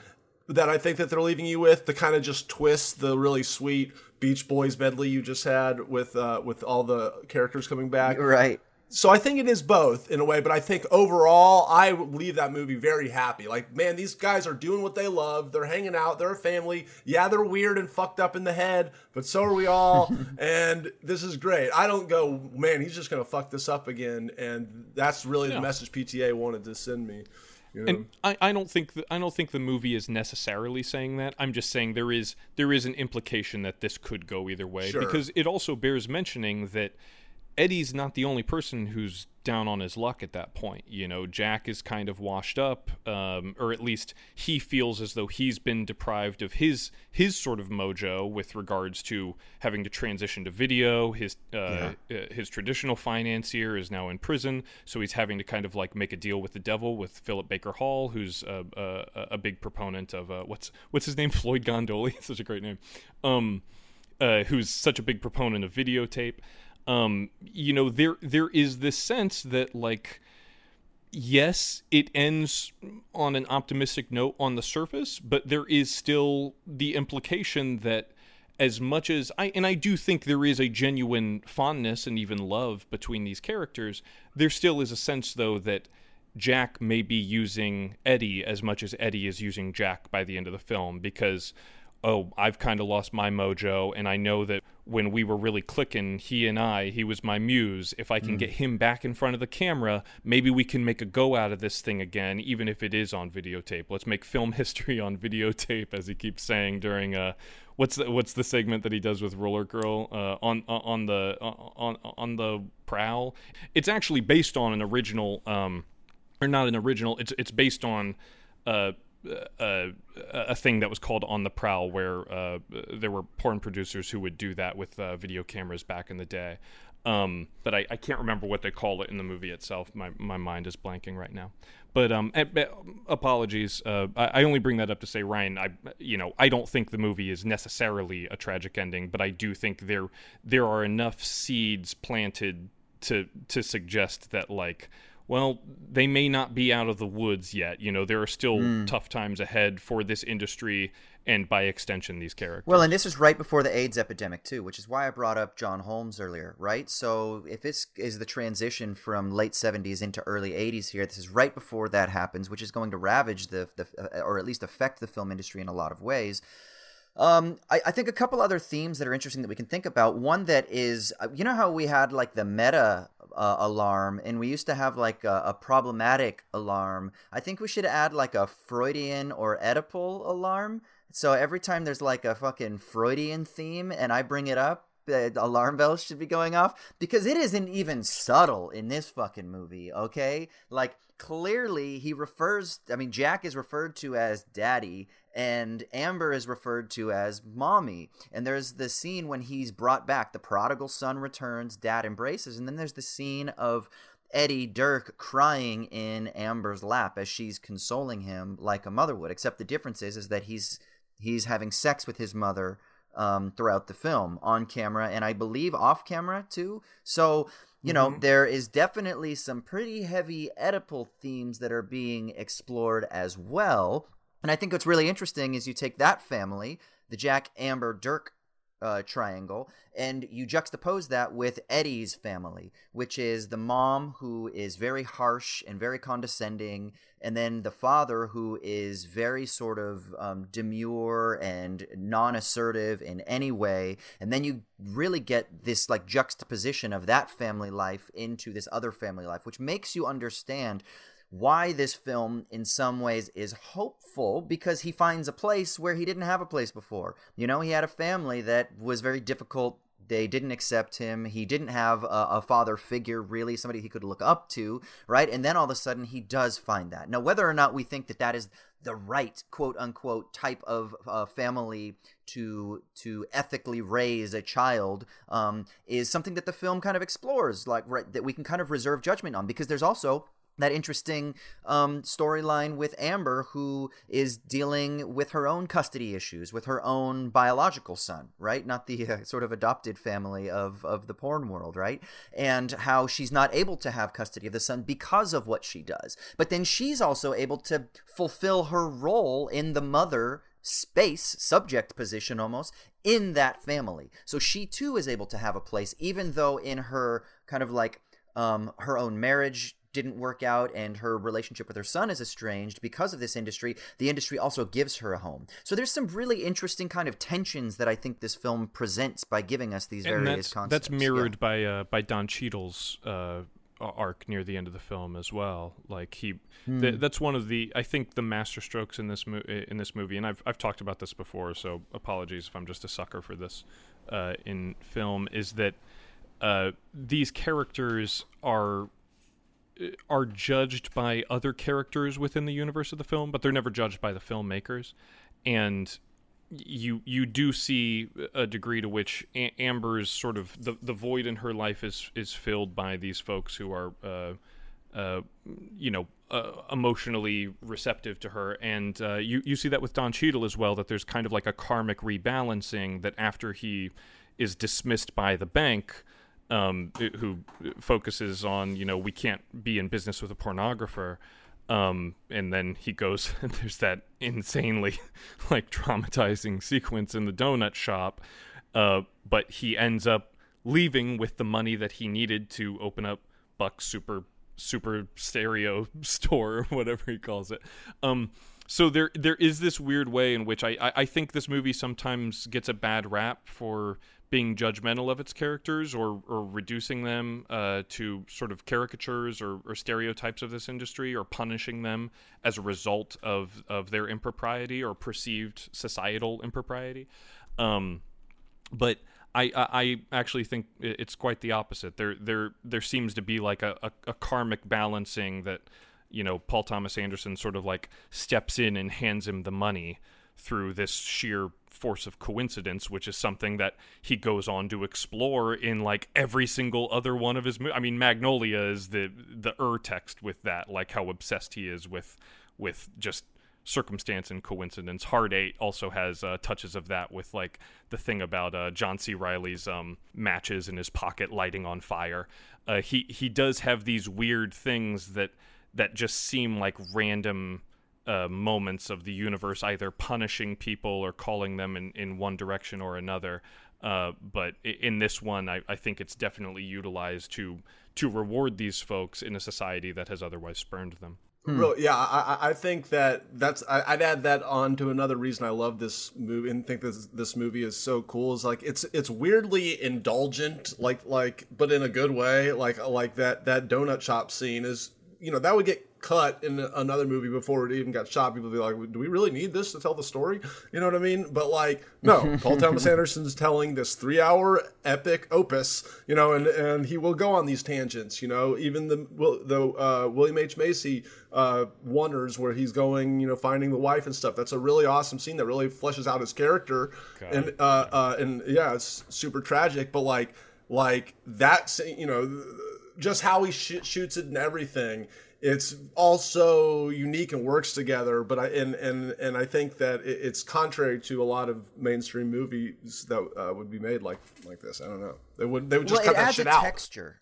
that I think that they're leaving you with to kind of just twist the really sweet Beach Boys medley you just had with uh, with all the characters coming back. Right. So I think it is both in a way, but I think overall I leave that movie very happy. Like, man, these guys are doing what they love. They're hanging out. They're a family. Yeah, they're weird and fucked up in the head, but so are we all. and this is great. I don't go, man, he's just gonna fuck this up again. And that's really the message PTA wanted to send me. You know? And I, I don't think the, I don't think the movie is necessarily saying that. I'm just saying there is there is an implication that this could go either way Sure. because it also bears mentioning that Eddie's not the only person who's down on his luck at that point. You know, Jack is kind of washed up, um, or at least he feels as though he's been deprived of his his sort of mojo with regards to having to transition to video. His uh, uh, his traditional financier is now in prison, so he's having to kind of like make a deal with the devil with Philip Baker Hall, who's a, a, a big proponent of uh, what's what's his name, Floyd Gondolli, such a great name, um, uh, who's such a big proponent of videotape. Um, you know, there there is this sense that like yes, it ends on an optimistic note on the surface, but there is still the implication that as much as I and I do think there is a genuine fondness and even love between these characters, there still is a sense though that Jack may be using Eddie as much as Eddie is using Jack by the end of the film because oh, I've kind of lost my mojo and I know that when we were really clicking, he and I, he was my muse. If I can get him back in front of the camera, maybe we can make a go out of this thing again, even if it is on videotape. Let's make film history on videotape, as he keeps saying during uh, what's the, what's the segment that he does with Roller Girl uh, on on the on on the prowl. It's actually based on an original, um, or not an original. It's it's based on. Uh, a thing that was called On the Prowl, where uh, there were porn producers who would do that with uh, video cameras back in the day. Um, but I, I can't remember what they call it in the movie itself. My my mind is blanking right now. But um, eh, eh, apologies. Uh, I, I only bring that up to say, Ryan. I you know I don't think the movie is necessarily a tragic ending, but I do think there there are enough seeds planted to to suggest that like well, they may not be out of the woods yet. You know, there are still hmm. tough times ahead for this industry and by extension these characters. Well, and this is right before the AIDS epidemic too, which is why I brought up John Holmes earlier, right? So if this is the transition from late '70s into early '80s here, this is right before that happens, which is going to ravage the, the uh, or at least affect the film industry in a lot of ways. Um, I, I think a couple other themes that are interesting that we can think about. One that is, uh, you know how we had like the meta uh, alarm, and we used to have like a, a problematic alarm. I think we should add like a Freudian or Oedipal alarm. So every time there's like a fucking Freudian theme, and I bring it up, the alarm bells should be going off because it isn't even subtle in this fucking movie. Okay, like clearly he refers. I mean, Jack is referred to as daddy and Amber is referred to as mommy. And there's the scene when he's brought back. The prodigal son returns, dad embraces, and then there's the scene of Eddie Dirk crying in Amber's lap as she's consoling him like a mother would. Except the difference is, is that he's he's having sex with his mother um, throughout the film on camera and I believe off camera too. So you know, there is definitely some pretty heavy Oedipal themes that are being explored as well. And I think what's really interesting is you take that family, the Jack, Amber, Dirk uh, triangle, and you juxtapose that with Eddie's family, which is the mom who is very harsh and very condescending, and then the father who is very sort of um, demure and non assertive in any way. And then you really get this like juxtaposition of that family life into this other family life, which makes you understand why this film in some ways is hopeful because he finds a place where he didn't have a place before. You know, he had a family that was very difficult. They didn't accept him. He didn't have a, a, father figure, really, somebody he could look up to, right? And then all of a sudden, he does find that. Now, whether or not we think that that is the right quote unquote type of uh, family to to ethically raise a child um, is something that the film kind of explores, like right, that we can kind of reserve judgment on because there's also that interesting um, storyline with Amber, who is dealing with her own custody issues with her own biological son, right? Not the uh, sort of adopted family of, of the porn world, right? And how she's not able to have custody of the son because of what she does. But then she's also able to fulfill her role in the mother space, subject position almost, in that family. So she too is able to have a place, even though in her kind of like um, her own marriage didn't work out and her relationship with her son is estranged because of this industry, the industry also gives her a home. So there's some really interesting kind of tensions that I think this film presents by giving us these and various that's, concepts. That's mirrored yeah. by uh, by Don Cheadle's uh, arc near the end of the film as well. Like he, mm. th- that's one of the I think the masterstrokes in this mo- in this movie, and I've I've talked about this before, so apologies if I'm just a sucker for this uh, in film. Is that uh, these characters are are judged by other characters within the universe of the film, but they're never judged by the filmmakers. And you you do see a degree to which a- Amber's sort of the, the void in her life is is filled by these folks who are uh, uh, you know uh, emotionally receptive to her, and uh, you you see that with Don Cheadle as well. That there's kind of like a karmic rebalancing that after he is dismissed by the bank um, who focuses on you know we can't be in business with a pornographer um, and then he goes there's that insanely like traumatizing sequence in the donut shop uh, but he ends up leaving with the money that he needed to open up buck's super super stereo store or whatever he calls it. Um, so there there is this weird way in which I, I, I think this movie sometimes gets a bad rap for being judgmental of its characters or, or reducing them uh, to sort of caricatures or, or, stereotypes of this industry or punishing them as a result of, of their impropriety or perceived societal impropriety. Um, but I, I actually think it's quite the opposite. There there there seems to be like a, a, a karmic balancing that you know Paul Thomas Anderson sort of like steps in and hands him the money through this sheer force of coincidence, which is something that he goes on to explore in like every single other one of his movies. I mean, Magnolia is the the ur text with that, like how obsessed he is with with just circumstance and coincidence. Hard Eight also has uh, touches of that with like the thing about uh, John C. Reilly's um, matches in his pocket lighting on fire. Uh, he he does have these weird things that that just seem like random uh, moments of the universe either punishing people or calling them in, in one direction or another. Uh, but in this one, I, I, think it's definitely utilized to to reward these folks in a society that has otherwise spurned them. Hmm. Really, yeah, I, I think that that's I, would add that on to another reason I love this movie and think this this movie is so cool is like it's it's weirdly indulgent, like like but in a good way. Like like that that donut shop scene is you know that would get cut in another movie before it even got shot, people would be like, "Do we really need this to tell the story?" You know what I mean? But like, no, Paul Thomas Anderson's telling this three-hour epic opus, you know, and and he will go on these tangents. You know, even the the uh, William H Macy uh, wonders where he's going, you know, finding the wife and stuff. That's a really awesome scene that really fleshes out his character, God. and uh, uh, and yeah, it's super tragic, but like like that, you know, just how he sh- shoots it and everything it's also unique and works together. But I and and and I think that it's contrary to a lot of mainstream movies that uh, would be made like like this. I don't know. They would they would just well, cut that shit out. Texture.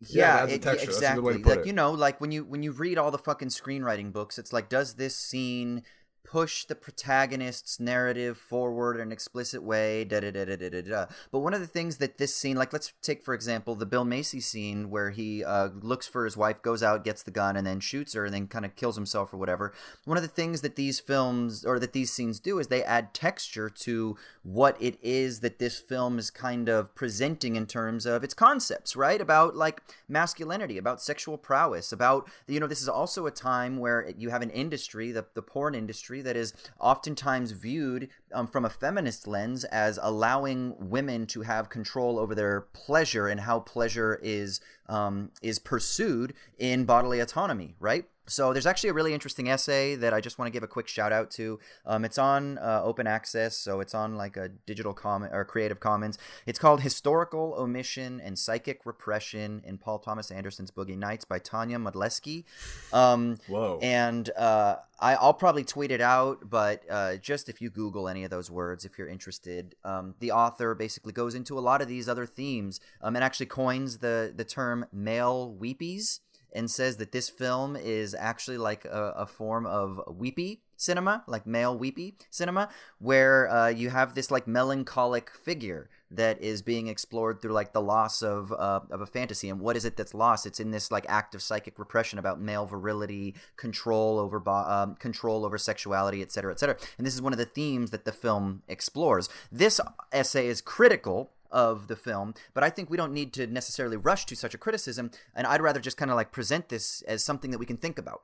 Yeah, yeah it, texture. exactly. Like it. you know, like when you when you read all the fucking screenwriting books, it's like, does this scene push the protagonist's narrative forward in an explicit way. Da da da da da da. But one of the things that this scene, like let's take for example the Bill Macy scene where he uh, looks for his wife, goes out, gets the gun, and then shoots her, and then kind of kills himself or whatever. One of the things that these films or that these scenes do is they add texture to what it is that this film is kind of presenting in terms of its concepts, right? About like masculinity, about sexual prowess, about you know this is also a time where you have an industry, the the porn industry that is oftentimes viewed um, from a feminist lens as allowing women to have control over their pleasure and how pleasure is um, is pursued in bodily autonomy, right? So there's actually a really interesting essay that I just want to give a quick shout out to. Um, it's on uh, open access, so it's on like a digital comment or Creative Commons. It's called "Historical Omission and Psychic Repression in Paul Thomas Anderson's Boogie Nights" by Tania Modleski. Um, Whoa. And uh, I, I'll probably tweet it out, but uh, just if you Google any of those words, if you're interested, um, the author basically goes into a lot of these other themes um, and actually coins the the term male weepies and says that this film is actually like a, a form of weepy cinema, like male weepy cinema, where uh, you have this like melancholic figure that is being explored through like the loss of uh, of a fantasy. And what is it that's lost? It's in this like act of psychic repression about male virility, control over bo- um, control over sexuality, et cetera, et cetera. And this is one of the themes that the film explores. This essay is critical of the film, but I think we don't need to necessarily rush to such a criticism. And I'd rather just kind of like present this as something that we can think about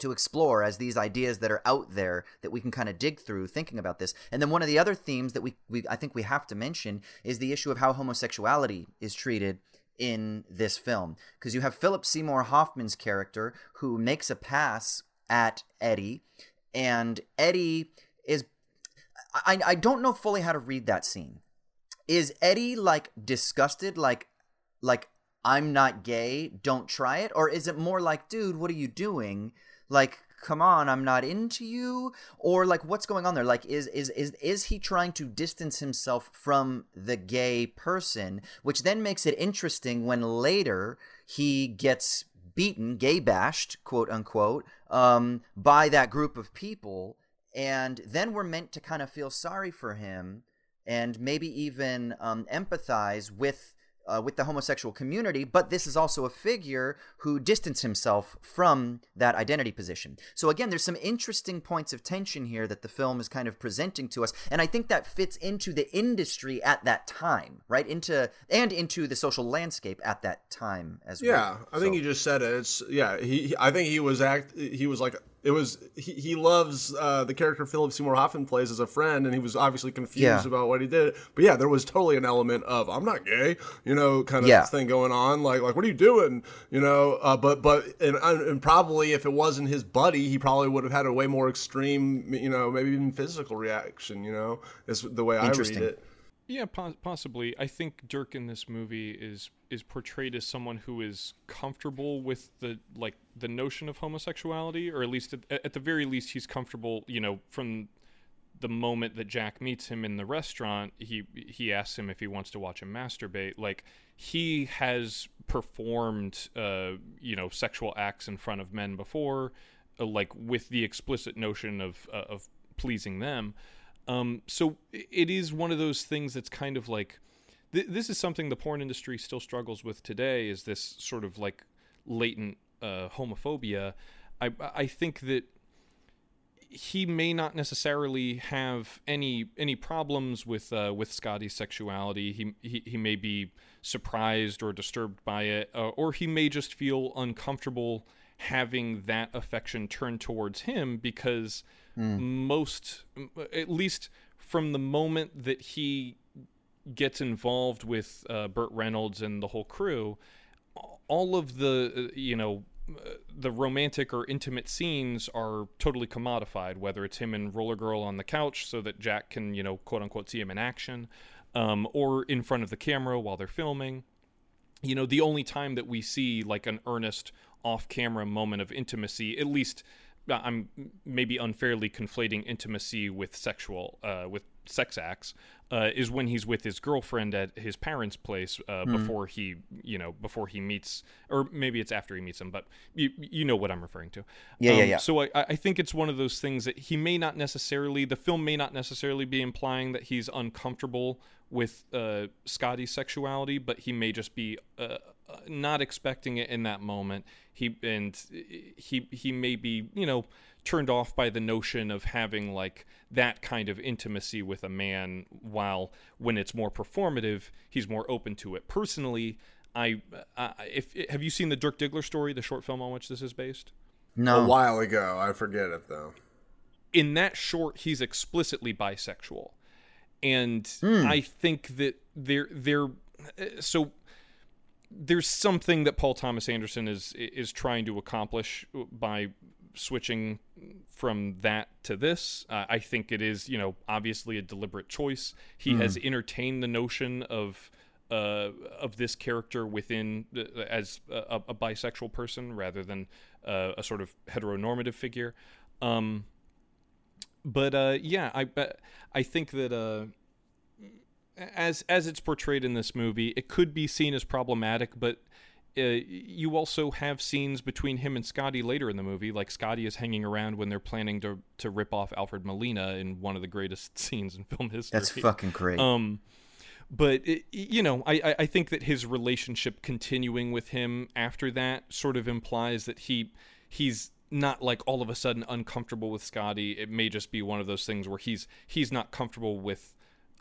to explore as these ideas that are out there that we can kind of dig through thinking about this. And then one of the other themes that we, we I think we have to mention is the issue of how homosexuality is treated in this film. Because you have Philip Seymour Hoffman's character who makes a pass at Eddie, and Eddie is I, I don't know fully how to read that scene. Is Eddie like disgusted, like like I'm not gay, don't try it? Or is it more like, dude, what are you doing? Like, come on, I'm not into you? Or like what's going on there? Like is is is is he trying to distance himself from the gay person, which then makes it interesting when later he gets beaten, gay bashed, quote unquote, um, by that group of people, and then we're meant to kind of feel sorry for him and maybe even um, empathize with uh, with the homosexual community, but this is also a figure who distanced himself from that identity position. So again, there's some interesting points of tension here that the film is kind of presenting to us, and I think that fits into the industry at that time, right? Into and into the social landscape at that time as yeah, well. Yeah, I think so. you just said it. It's yeah. He, he, I think he was act. He was like it was he, he loves uh, the character Philip Seymour Hoffman plays as a friend, and he was obviously confused Yeah. about what he did. But yeah, there was totally an element of I'm not gay, you know, kind of Yeah. thing going on. Like like what are you doing, you know? Uh, but but and, and probably if it wasn't his buddy, he probably would have had a way more extreme, you know, maybe even physical reaction. You know, is the way I read it. Yeah, po- possibly. I think Dirk in this movie is is portrayed as someone who is comfortable with the like the notion of homosexuality, or at least at, at the very least, he's comfortable. You know, from the moment that Jack meets him in the restaurant, he he asks him if he wants to watch him masturbate. Like he has performed, uh, you know, sexual acts in front of men before, uh, like with the explicit notion of uh, of pleasing them. Um, so it is one of those things that's kind of like th- this is something the porn industry still struggles with today. Is this sort of like latent uh, homophobia? I I think that he may not necessarily have any any problems with uh, with Scotty's sexuality. He, he he may be surprised or disturbed by it, uh, or he may just feel uncomfortable having that affection turned towards him because most, at least from the moment that he gets involved with uh, Burt Reynolds and the whole crew, all of the uh, you know uh, the romantic or intimate scenes are totally commodified whether it's him and roller girl on the couch so that jack can you know quote unquote see him in action um, or in front of the camera while they're filming. You know the only time that we see like an earnest off-camera moment of intimacy at least i'm maybe unfairly conflating intimacy with sexual uh, with sex acts uh, is when he's with his girlfriend at his parents place uh, before he you know before he meets or maybe it's after he meets him but you you know what i'm referring to Yeah, yeah, Um, yeah. so I, I think it's one of those things that he may not necessarily the film may not necessarily be implying that he's uncomfortable with uh, Scotty's sexuality, but he may just be uh, uh, not expecting it in that moment. He and he he may be you know turned off by the notion of having like that kind of intimacy with a man, while when it's more performative, he's more open to it. Personally, I, I if have you seen the Dirk Diggler story, the short film on which this is based? No, a while ago, I forget it though. in that short he's explicitly bisexual and Hmm. i think that they're they're so there's something that Paul Thomas Anderson is is trying to accomplish by switching from that to this. Uh, I think it is, you know, obviously a deliberate choice. He has entertained the notion of uh, of this character within uh, as a, a bisexual person rather than uh, a sort of heteronormative figure. Um, but uh, yeah, I I think that uh, as as it's portrayed in this movie, it could be seen as problematic, but. Uh, you also have scenes between him and Scotty later in the movie. Like Scotty is hanging around when they're planning to to rip off Alfred Molina in one of the greatest scenes in film history. That's fucking great. Um, but it, you know, I I- I think that his relationship continuing with him after that sort of implies that he he's not like all of a sudden uncomfortable with Scotty. It may just be one of those things where he's he's not comfortable with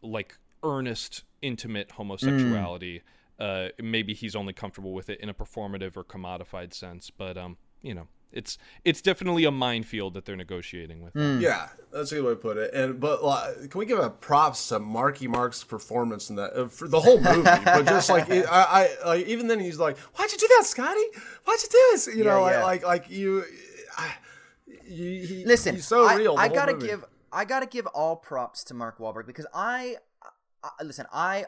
like earnest, intimate homosexuality. Uh, maybe he's only comfortable with it in a performative or commodified sense. But um, you know, it's it's definitely a minefield that they're negotiating with. Yeah, that's a good way to put it. And but like, can we give a props to Marky Mark's performance in that uh, for the whole movie? but just like it, I, I like even then he's like, "Why'd you do that, Scotty? Why'd you do this?" You know, yeah. like like you. I, you he, Listen, he's so I, real. I gotta movie. give I gotta give all props to Mark Wahlberg because I, I listen I.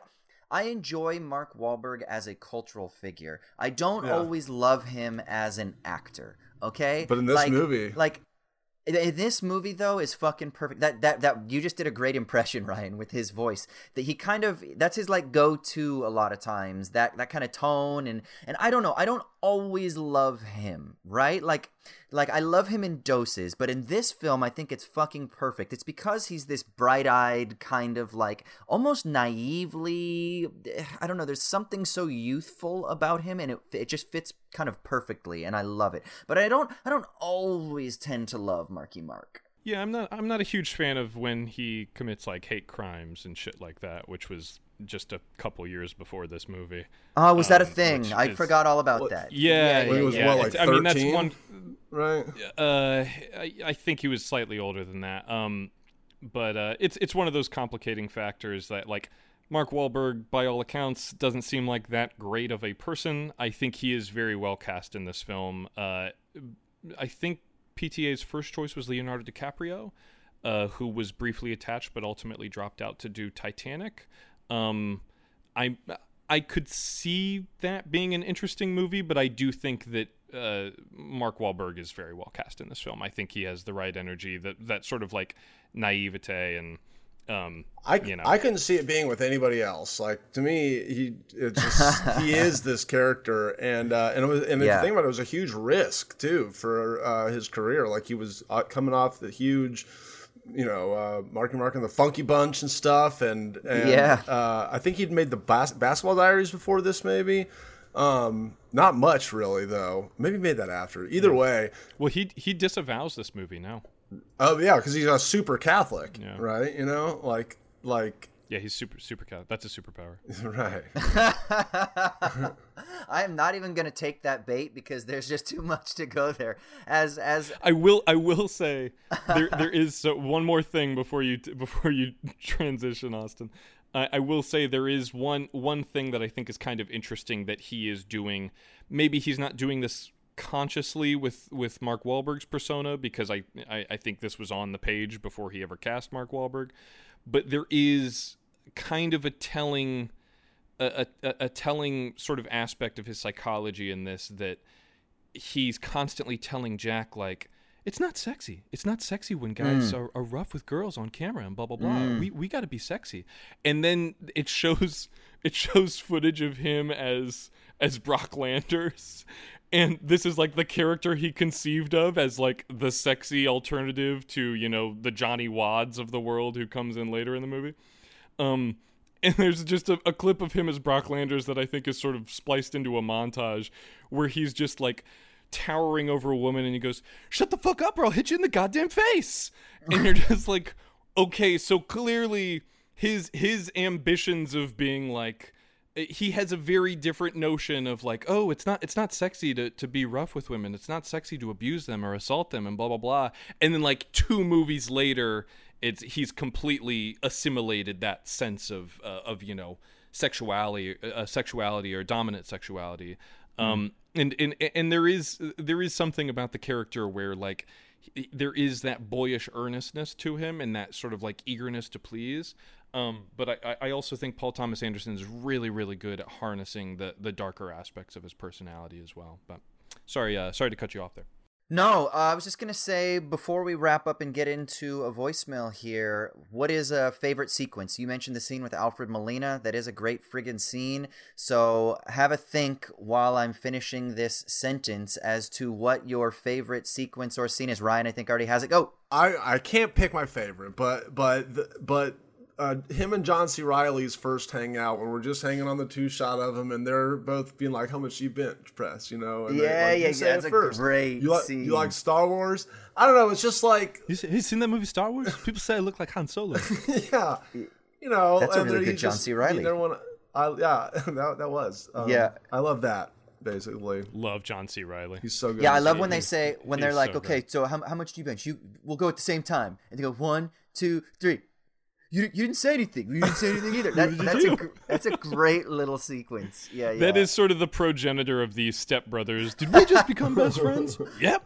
I enjoy Mark Wahlberg as a cultural figure. I don't Yeah. always love him as an actor. Okay, But in this Like- movie- like this movie though is fucking perfect. That that that you just did a great impression, Ryan, with his voice. That he kind of that's his like go to a lot of times. That that kind of tone and and I don't know. I don't always love him, right? Like like I love him in doses, but in this film I think it's fucking perfect. It's because he's this bright-eyed kind of like almost naively eh, I don't know, there's something so youthful about him and it it just fits kind of perfectly and I love it. But I don't I don't always tend to love Marky Mark. Yeah, I'm not. I'm not a huge fan of when he commits like hate crimes and shit like that, which was just a couple years before this movie. Oh, was that a Um, thing? I is- forgot all about Well, that. Yeah, When he was, yeah. what, like, It's- I mean, that's 13? one. right. Uh, I, I think he was slightly older than that. Um, but uh, it's it's one of those complicating factors that like Mark Wahlberg, by all accounts, doesn't seem like that great of a person. I think he is very well cast in this film. Uh, I think PTA's first choice was Leonardo DiCaprio, uh, who was briefly attached but ultimately dropped out to do Titanic. Um, I I could see that being an interesting movie, but I do think that uh, Mark Wahlberg is very well cast in this film. I think he has the right energy, that that sort of like naivete and um, I, you know. I couldn't see it being with anybody else. Like to me, he it's just, he is this character, and uh, and it was and Yeah. the thing about it, it was a huge risk too for uh, his career. Like he was uh, coming off the huge, you know, uh, Marky Mark and the Funky Bunch and stuff, and, and Yeah. uh, I think he'd made the bas- Basketball Diaries before this, maybe. Um, not much really though. Maybe made that after. Either way, well, he he disavows this movie now. Oh yeah, because he's a super Catholic, Yeah. right? You know, like like Yeah, he's super super cat. That's a superpower. right. I am not even going to take that bait because there's just too much to go there. As as I will. I will say there there is so one more thing before you before you transition, Austin. I, I will say there is one one thing that I think is kind of interesting that he is doing. Maybe he's not doing this consciously with with Mark Wahlberg's persona because I, I I think this was on the page before he ever cast Mark Wahlberg, but there is kind of a telling a, a, a telling sort of aspect of his psychology in this that he's constantly telling Jack like it's not sexy. It's not sexy when guys mm. are, are rough with girls on camera and blah blah blah. Mm. We we got to be sexy. And then it shows it shows footage of him as as Brock Landers. And this is like the character he conceived of as like the sexy alternative to, you know, the Johnny Wads of the world who comes in later in the movie. Um, and there's just a, a clip of him as Brock Landers that I think is sort of spliced into a montage where he's just like towering over a woman and he goes, Shut the fuck up or I'll hit you in the goddamn face. And you're just like, okay, so clearly his his ambitions of being like he has a very different notion of like oh it's not it's not sexy to, to be rough with women it's not sexy to abuse them or assault them and blah blah blah and then like two movies later it's he's completely assimilated that sense of uh, of you know sexuality, uh, sexuality or dominant sexuality. Um, and, and and there is there is something about the character where like there is that boyish earnestness to him and that sort of like eagerness to please. Um, but I, I- I also think Paul Thomas Anderson is really, really good at harnessing the, the darker aspects of his personality as well. But sorry, uh, sorry to cut you off there. No, uh, I was just gonna say before we wrap up and get into a voicemail here, what is a favorite sequence? You mentioned the scene with Alfred Molina. That is a great friggin' scene. So have a think while I'm finishing this sentence as to what your favorite sequence or scene is. Ryan, I think already has it. Go. I I can't pick my favorite, but but but uh, him and John C. Reilly's first hangout when we're just hanging on the two shot of him, and they're both being like, "How much you bench press?" You know? And they- Yeah, like, yeah, you say yeah, it it's a first. great You like scene. you like Star Wars? I don't know. It's just like You, you seen that movie Star Wars? People say I look like Han Solo. yeah, you know. That's a really good John just- C. Reilly. You I yeah, that that was. Um, Yeah. I love that. Basically, Love John C. Reilly. he's so good. Yeah, I love this when they say when he's they're like, so okay, so how, how much do you bench? You we'll go at the same time, and they go one, two, three. You, you didn't say anything. You didn't say anything either. That, that's a that's a great little sequence. Yeah, yeah. That is sort of the progenitor of these stepbrothers. Did we just become best friends? Yep.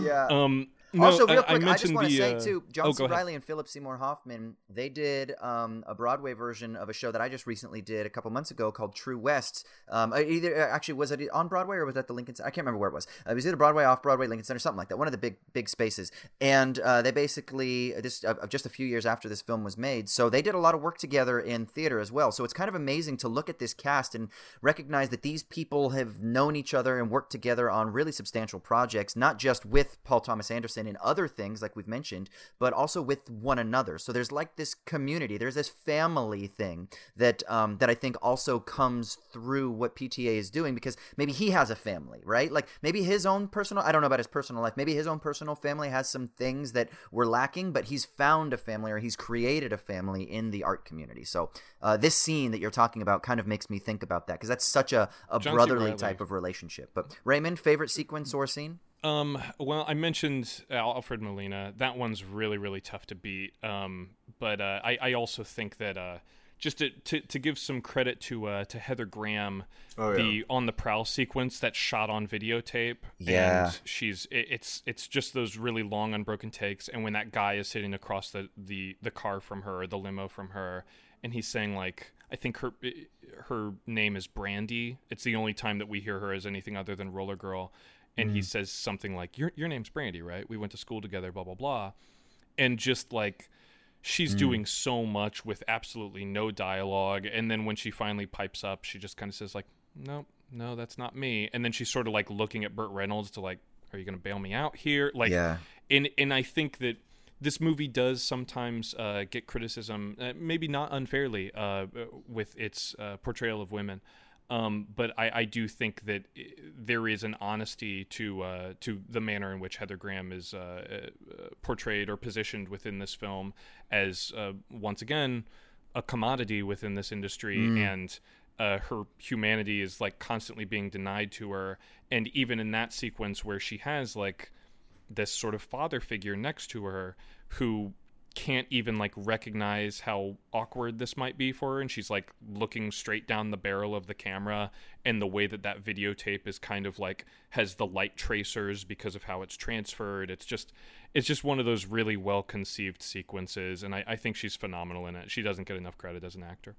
yeah. Um, no, also, real I, quick, I, just want to say uh, too, John oh, C. Reilly and Philip Seymour Hoffman, they did um, a Broadway version of a show that I just recently did a couple months ago called True West. Um, uh, either uh, actually was it on Broadway or was that the Lincoln? Center? I can't remember where it was. Uh, it was either Broadway, off Broadway, Lincoln Center, something like that. One of the big big spaces. And uh, they basically this uh, just a few years after this film was made, so they did a lot of work together in theater as well. So it's kind of amazing to look at this cast and recognize that these people have known each other and worked together on really substantial projects, not just with Paul Thomas Anderson and in other things like we've mentioned, but also with one another. So there's like this community, there's this family thing that um, that I think also comes through what PTA is doing because maybe he has a family, right? Like maybe his own personal, I don't know about his personal life, maybe his own personal family has some things that were lacking, but he's found a family or he's created a family in the art community. So uh, this scene that you're talking about kind of makes me think about that because that's such a, a brotherly type of relationship. But Raymond, favorite sequence or scene? Um, well, I mentioned Alfred Molina. That one's really, really tough to beat. Um, but uh, I, I also think that uh, just to, to, to give some credit to uh, to Heather Graham, Oh, yeah. the on the prowl sequence that's shot on videotape. Yeah. and she's it, it's it's just those really long unbroken takes. And when that guy is sitting across the the the car from her, the limo from her, and he's saying like. I think her her name is Brandy. It's the only time that we hear her as anything other than Roller Girl and he says something like your your name's Brandy, right? We went to school together, blah blah blah. And just like she's doing so much with absolutely no dialogue and then when she finally pipes up, she just kind of says like, "No, no, that's not me." And then she's sort of like looking at Burt Reynolds to like, "Are you going to bail me out here?" Like Yeah. and and I think that this movie does sometimes uh, get criticism, uh, maybe not unfairly, uh, with its uh, portrayal of women. Um, but I, I do think that there is an honesty to uh, to the manner in which Heather Graham is uh, uh, portrayed or positioned within this film as uh, once again a commodity within this industry and uh, her humanity is like constantly being denied to her. And even in that sequence where she has like this sort of father figure next to her who can't even like recognize how awkward this might be for her and she's like looking straight down the barrel of the camera and the way that that videotape is kind of like has the light tracers because of how it's transferred. It's just it's just one of those really well conceived sequences and I, I think she's phenomenal in it. She doesn't get enough credit as an actor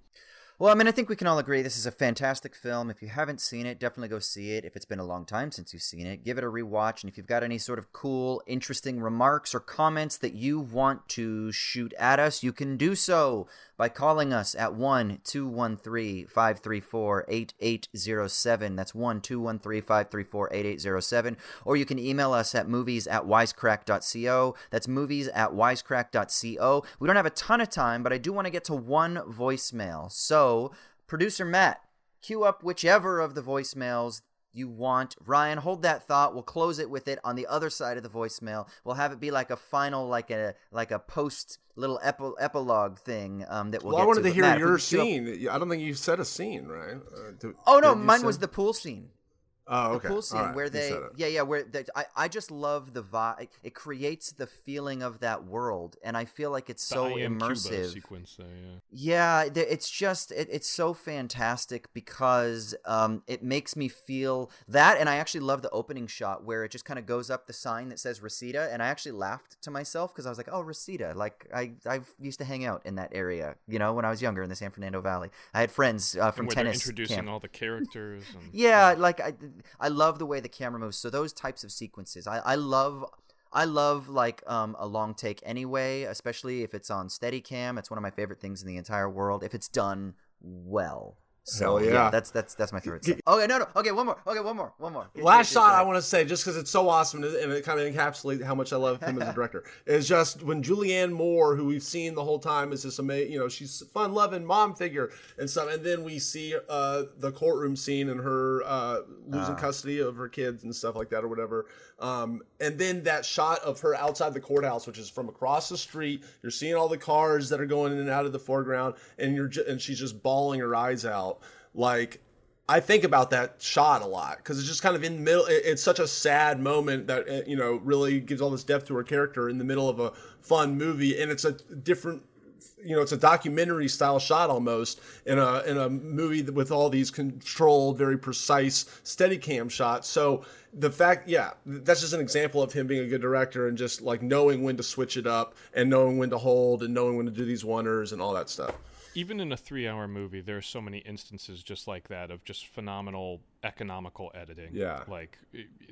Well, I mean, I think we can all agree this is a fantastic film. If you haven't seen it, definitely go see it. If it's been a long time since you've seen it, give it a rewatch. And if you've got any sort of cool, interesting remarks or comments that you want to shoot at us, you can do so by calling us at 1 213 534 8807. That's 1 213 534 8807. Or you can email us at movies at wisecrack.co. That's movies at wisecrack.co. We don't have a ton of time, but I do want to get to one voicemail. So, producer Matt, cue up whichever of the voicemails you want. Ryan, hold that thought. We'll close it with it on the other side of the voicemail. We'll have it be like a final, like a like a post little epi- epilogue thing um, that we'll Well, get I wanted to. to hear Matt, your cue up- scene. I don't think you said a scene, right? Uh, do- Oh no, mine was the pool scene. Oh, the pool scene All right, where they yeah yeah where they, I, I just love the vibe it creates the feeling of that world and i feel like it's The so I am Cuba immersive sequence there. Yeah. yeah it's just it, it's so fantastic because um, it makes me feel that and i actually love the opening shot where it just kind of goes up the sign that says reseda and i actually laughed to myself because i was like oh reseda like i i used to hang out in that area you know when i was younger in the san fernando valley i had friends uh, from and where tennis introducing camp. all the characters. And, Yeah, like I, I love the way the camera moves. So those types of sequences, I, I love. I love like um, a long take anyway, especially if it's on Steadicam. It's one of my favorite things in the entire world. If it's done well. So Hell yeah. that's that's that's my favorite. Stuff. Okay, no, no. Okay, one more. Okay, one more. One more. Last here- shot here- I want to say, just because it's so awesome and it- kind of encapsulates how much I love him as a director, is just when Julianne Moore, who we've seen the whole time, is this amazing, you know, she's a fun loving mom figure and stuff, and then we see uh, the courtroom scene and her uh, losing custody of her kids and stuff like that or whatever, um, and then that shot of her outside the courthouse, which is from across the street. You're seeing all the cars that are going in and out of the foreground, and you're ju- and she's just bawling her eyes out, like. I think about that shot a lot because it's just kind of in the middle. It's such a sad moment that uh, you know really gives all this depth to her character in the middle of a fun movie, and it's a different, you know, it's a documentary style shot almost in a in a movie with all these controlled, very precise Steadicam shots. So the fact, yeah, that's just an example of him being a good director and just like knowing when to switch it up and knowing when to hold and knowing when to do these oners and all that stuff. Even in a three-hour movie, there are so many instances just like that of just phenomenal economical editing. Yeah. like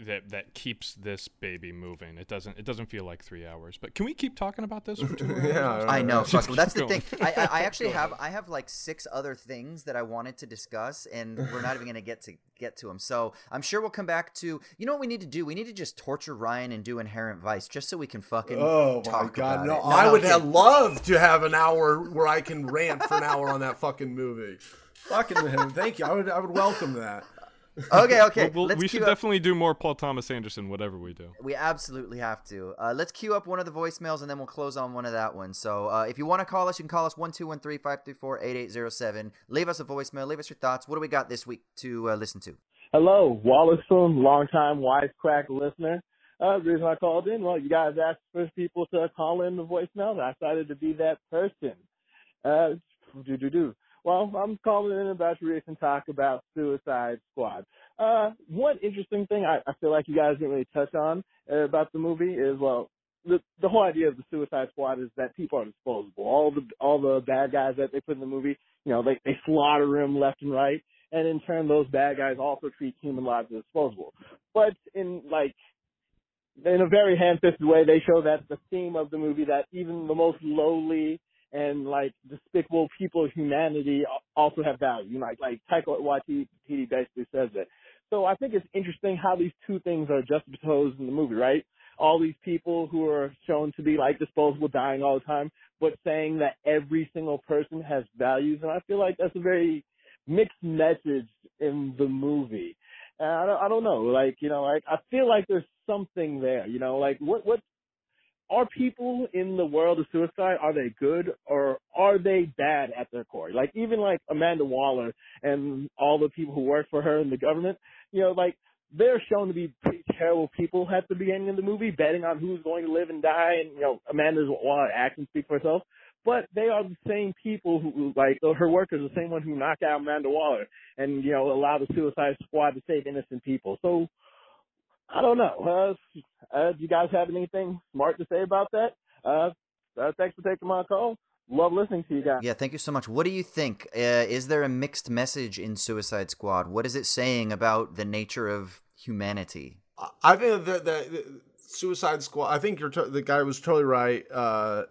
that that keeps this baby moving. It doesn't it doesn't feel like three hours. But can we keep talking about this for two hours? Yeah, I know. Fuck, well, that's the keep thing. I, I, I actually have I have like six other things that I wanted to discuss, and we're not even going to get to get to them. So I'm sure we'll come back to. You know what we need to do? We need to just torture Ryan and do Inherent Vice, just so we can fucking Oh my talk god, about no! it. I would okay. have loved to have an hour where I can rant for an hour on that fucking movie. Fucking him, thank you. I would, I would welcome that. Okay, okay. Well, let's we should up- definitely do more Paul Thomas Anderson, whatever we do. We absolutely have to. Uh, let's queue up one of the voicemails and then we'll close on one of that one. So uh, if you want to call us, you can call us 1213-534-8807. Leave us a voicemail. Leave us your thoughts. What do we got this week to uh, listen to? Hello, Wallace from longtime wisecrack listener. Uh, the reason I called in, well, you guys asked for people to call in the voicemail, and I decided to be that person. Uh, do do do. Well, I'm calling in about your recent talk about Suicide Squad. Uh, one interesting thing I, I feel like you guys didn't really touch on uh, about the movie is, well, the the whole idea of the Suicide Squad is that people are disposable. All the all the bad guys that they put in the movie, you know, they they slaughter them left and right, and in turn, those bad guys also treat human lives as disposable. But in like in a very hand-fisted way, they show that the theme of the movie that even the most lowly and like despicable people humanity also have value. Like like Taika Waititi basically says that. So I think it's interesting how these two things are juxtaposed in the movie, right? All these people who are shown to be like disposable, dying all the time, but saying that every single person has values, and I feel like that's a very mixed message in the movie. And I don't, I don't know, like you know, like I feel like there's something there, you know, like what what are people in the world of suicide are they good or are they bad at their core? Like even like amanda waller and all the people who work for her in the government you know like they're shown to be pretty terrible people at the beginning of the movie betting on who's going to live and die and you know amanda's waller actions speak for herself. But they are the same people who like her workers the same one who knocked out amanda waller and you know allow the suicide squad to save innocent people. So I don't know. Uh, uh, do you guys have anything smart to say about that? Uh, uh, thanks for taking my call. Love listening to you guys. Yeah, thank you so much. What do you think? Uh, is there a mixed message in Suicide Squad? What is it saying about the nature of humanity? I think that the, the Suicide Squad. I think you're to- the guy was totally right. Uh,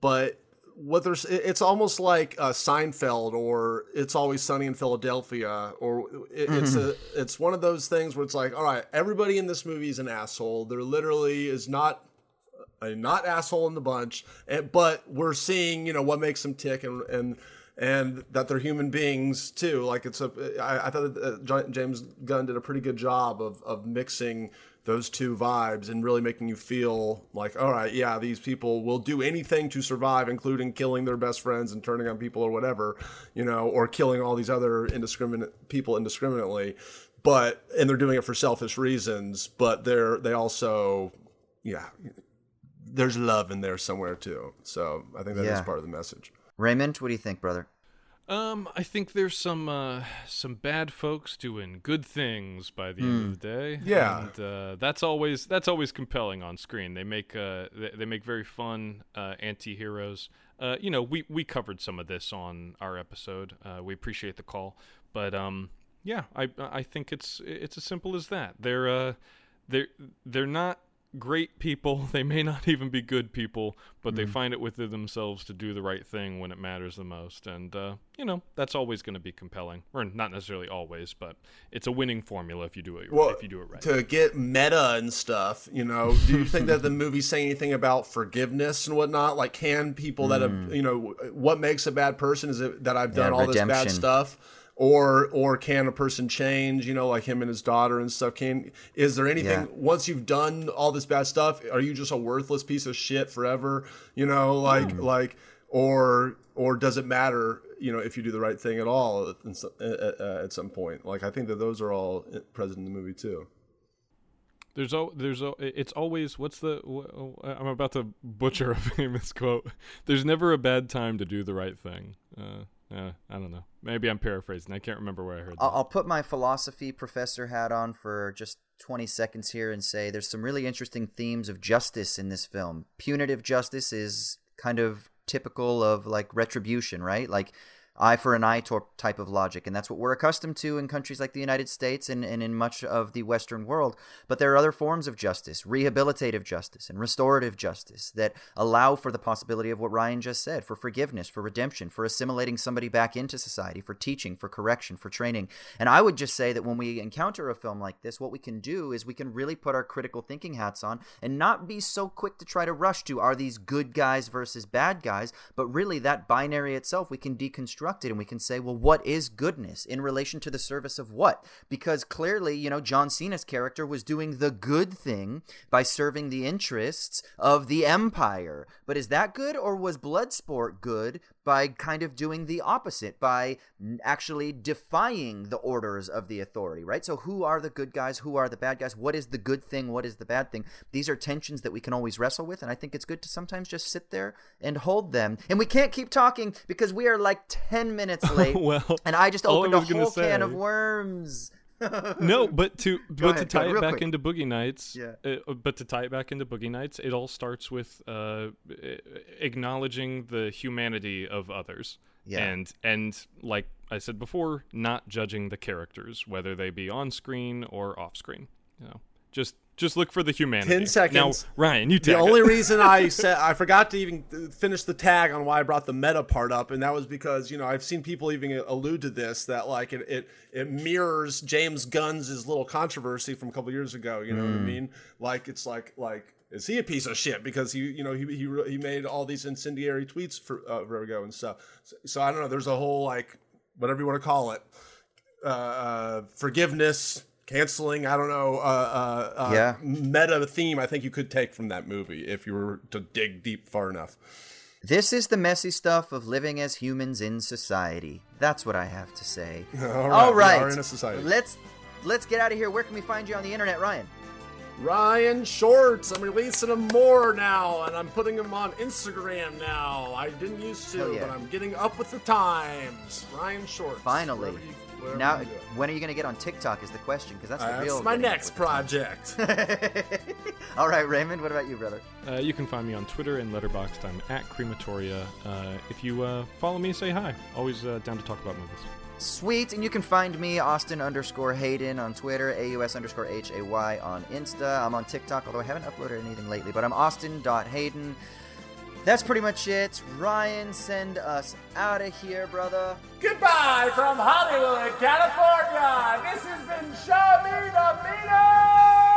but what there's, it's almost like uh, Seinfeld or It's Always Sunny in Philadelphia, or it, it's a, it's one of those things where it's like, all right, everybody in this movie is an asshole. There literally is not a not asshole in the bunch, and, but we're seeing you know what makes them tick and and and that they're human beings too. Like it's a I, I thought that uh, James Gunn did a pretty good job of of mixing those two vibes and really making you feel like all right yeah these people will do anything to survive including killing their best friends and turning on people or whatever you know or killing all these other indiscriminate people indiscriminately but and they're doing it for selfish reasons. But they're they also, yeah, there's love in there somewhere too. So I think that is Yeah. part of the message. Raymond, what do you think, brother? Um, I think there's some uh, some bad folks doing good things by the end of the day. Yeah. and uh, that's always that's always compelling on screen. They make uh, they, they make very fun uh, anti-heroes. Uh, you know, we we covered some of this on our episode. Uh, we appreciate the call, but um, yeah, I I think it's it's as simple as that. They're uh, they're they're not great people. They may not even be good people, but Mm. they find it within themselves to do the right thing when it matters the most. And uh, you know, that's always going to be compelling, or not necessarily always, but it's a winning formula if you do it. Well, if you do it right. to get meta and stuff, you know, do you think that the movie's saying anything about forgiveness and whatnot? Like, can people that have, you know, what makes a bad person? Is it that I've done. Yeah, all this bad stuff? Or, or can a person change? You know, like him and his daughter and stuff. Can is there anything Yeah. once you've done all this bad stuff? Are you just a worthless piece of shit forever? You know, like Hmm. like, or or does it matter? You know, if you do the right thing at all at, at, at some point. Like, I think that those are all present in the movie too. There's al- there's al- it's always what's the I'm about to butcher a famous quote. There's never a bad time to do the right thing. Uh, uh, I don't know. Maybe I'm paraphrasing. I can't remember where I heard that. I'll, I'll put my philosophy professor hat on for just 20 seconds here and say there's some really interesting themes of justice in this film. Punitive justice is kind of typical of like retribution, right? Like eye for an eye type of logic. And that's what we're accustomed to in countries like the United States and, and in much of the Western world. But there are other forms of justice, rehabilitative justice and restorative justice, that allow for the possibility of what Ryan just said for forgiveness, for redemption, for assimilating somebody back into society, for teaching, for correction, for training. And I would just say that when we encounter a film like this, what we can do is we can really put our critical thinking hats on and not be so quick to try to rush to are these good guys versus bad guys, but really that binary itself, we can deconstruct and we can say, well, what is goodness in relation to the service of what? Because clearly, you know, John Cena's character was doing the good thing by serving the interests of the empire. But is that good or was Bloodsport good by kind of doing the opposite, by actually defying the orders of the authority, right? So who are the good guys? Who are the bad guys? What is the good thing? What is the bad thing? These are tensions that we can always wrestle with, and I think it's good to sometimes just sit there and hold them. And we can't keep talking because we are like 10 minutes late. well, and I just opened a was gonna whole can of worms. No, but to but to ahead, go tie it back quick. into Boogie Nights, Yeah. uh, but to tie it back into Boogie Nights, it all starts with uh, acknowledging the humanity of others, Yeah. and and like I said before, not judging the characters, whether they be on screen or off screen. You know, just just look for the humanity. 10 seconds. Now, Ryan, you The only it. reason I said I forgot to even finish the tag on why I brought the meta part up, and that was because you know I've seen people even allude to this that like it it, it mirrors James Gunn's little controversy from a couple years ago. You know what I mean? Like it's like like is he a piece of shit because he you know he he, he made all these incendiary tweets for uh, forever ago and stuff. So, so I don't know. There's a whole like whatever you want to call it, uh, uh, forgiveness. Canceling, I don't know, uh, uh, uh, Yeah. meta theme I think you could take from that movie if you were to dig deep far enough. This is the messy stuff of living as humans in society. That's what I have to say. All right, All We are in a society. Let's let's get out of here. Where can we find you on the internet, Ryan? Ryan Shorts, I'm releasing them more now, and I'm putting them on Instagram now. I didn't used to, yeah. but I'm getting up with the times. Ryan Shorts. Finally. Wherever Now, when are you going to get on TikTok? Is the question because that's the Uh, real. that's my next project. All right, Raymond. What about you, brother? Uh, you can find me on Twitter and Letterboxd. I'm at Crematoria. Uh, if you uh, follow me, say hi. Always uh, down to talk about movies. Sweet, and you can find me Austin underscore Hayden on Twitter, AUS underscore H A Y on Insta. I'm on TikTok, although I haven't uploaded anything lately, but I'm Austin.Hayden. That's pretty much it. Ryan, send us out of here, brother. Goodbye from Hollywood, California. This has been the Meter.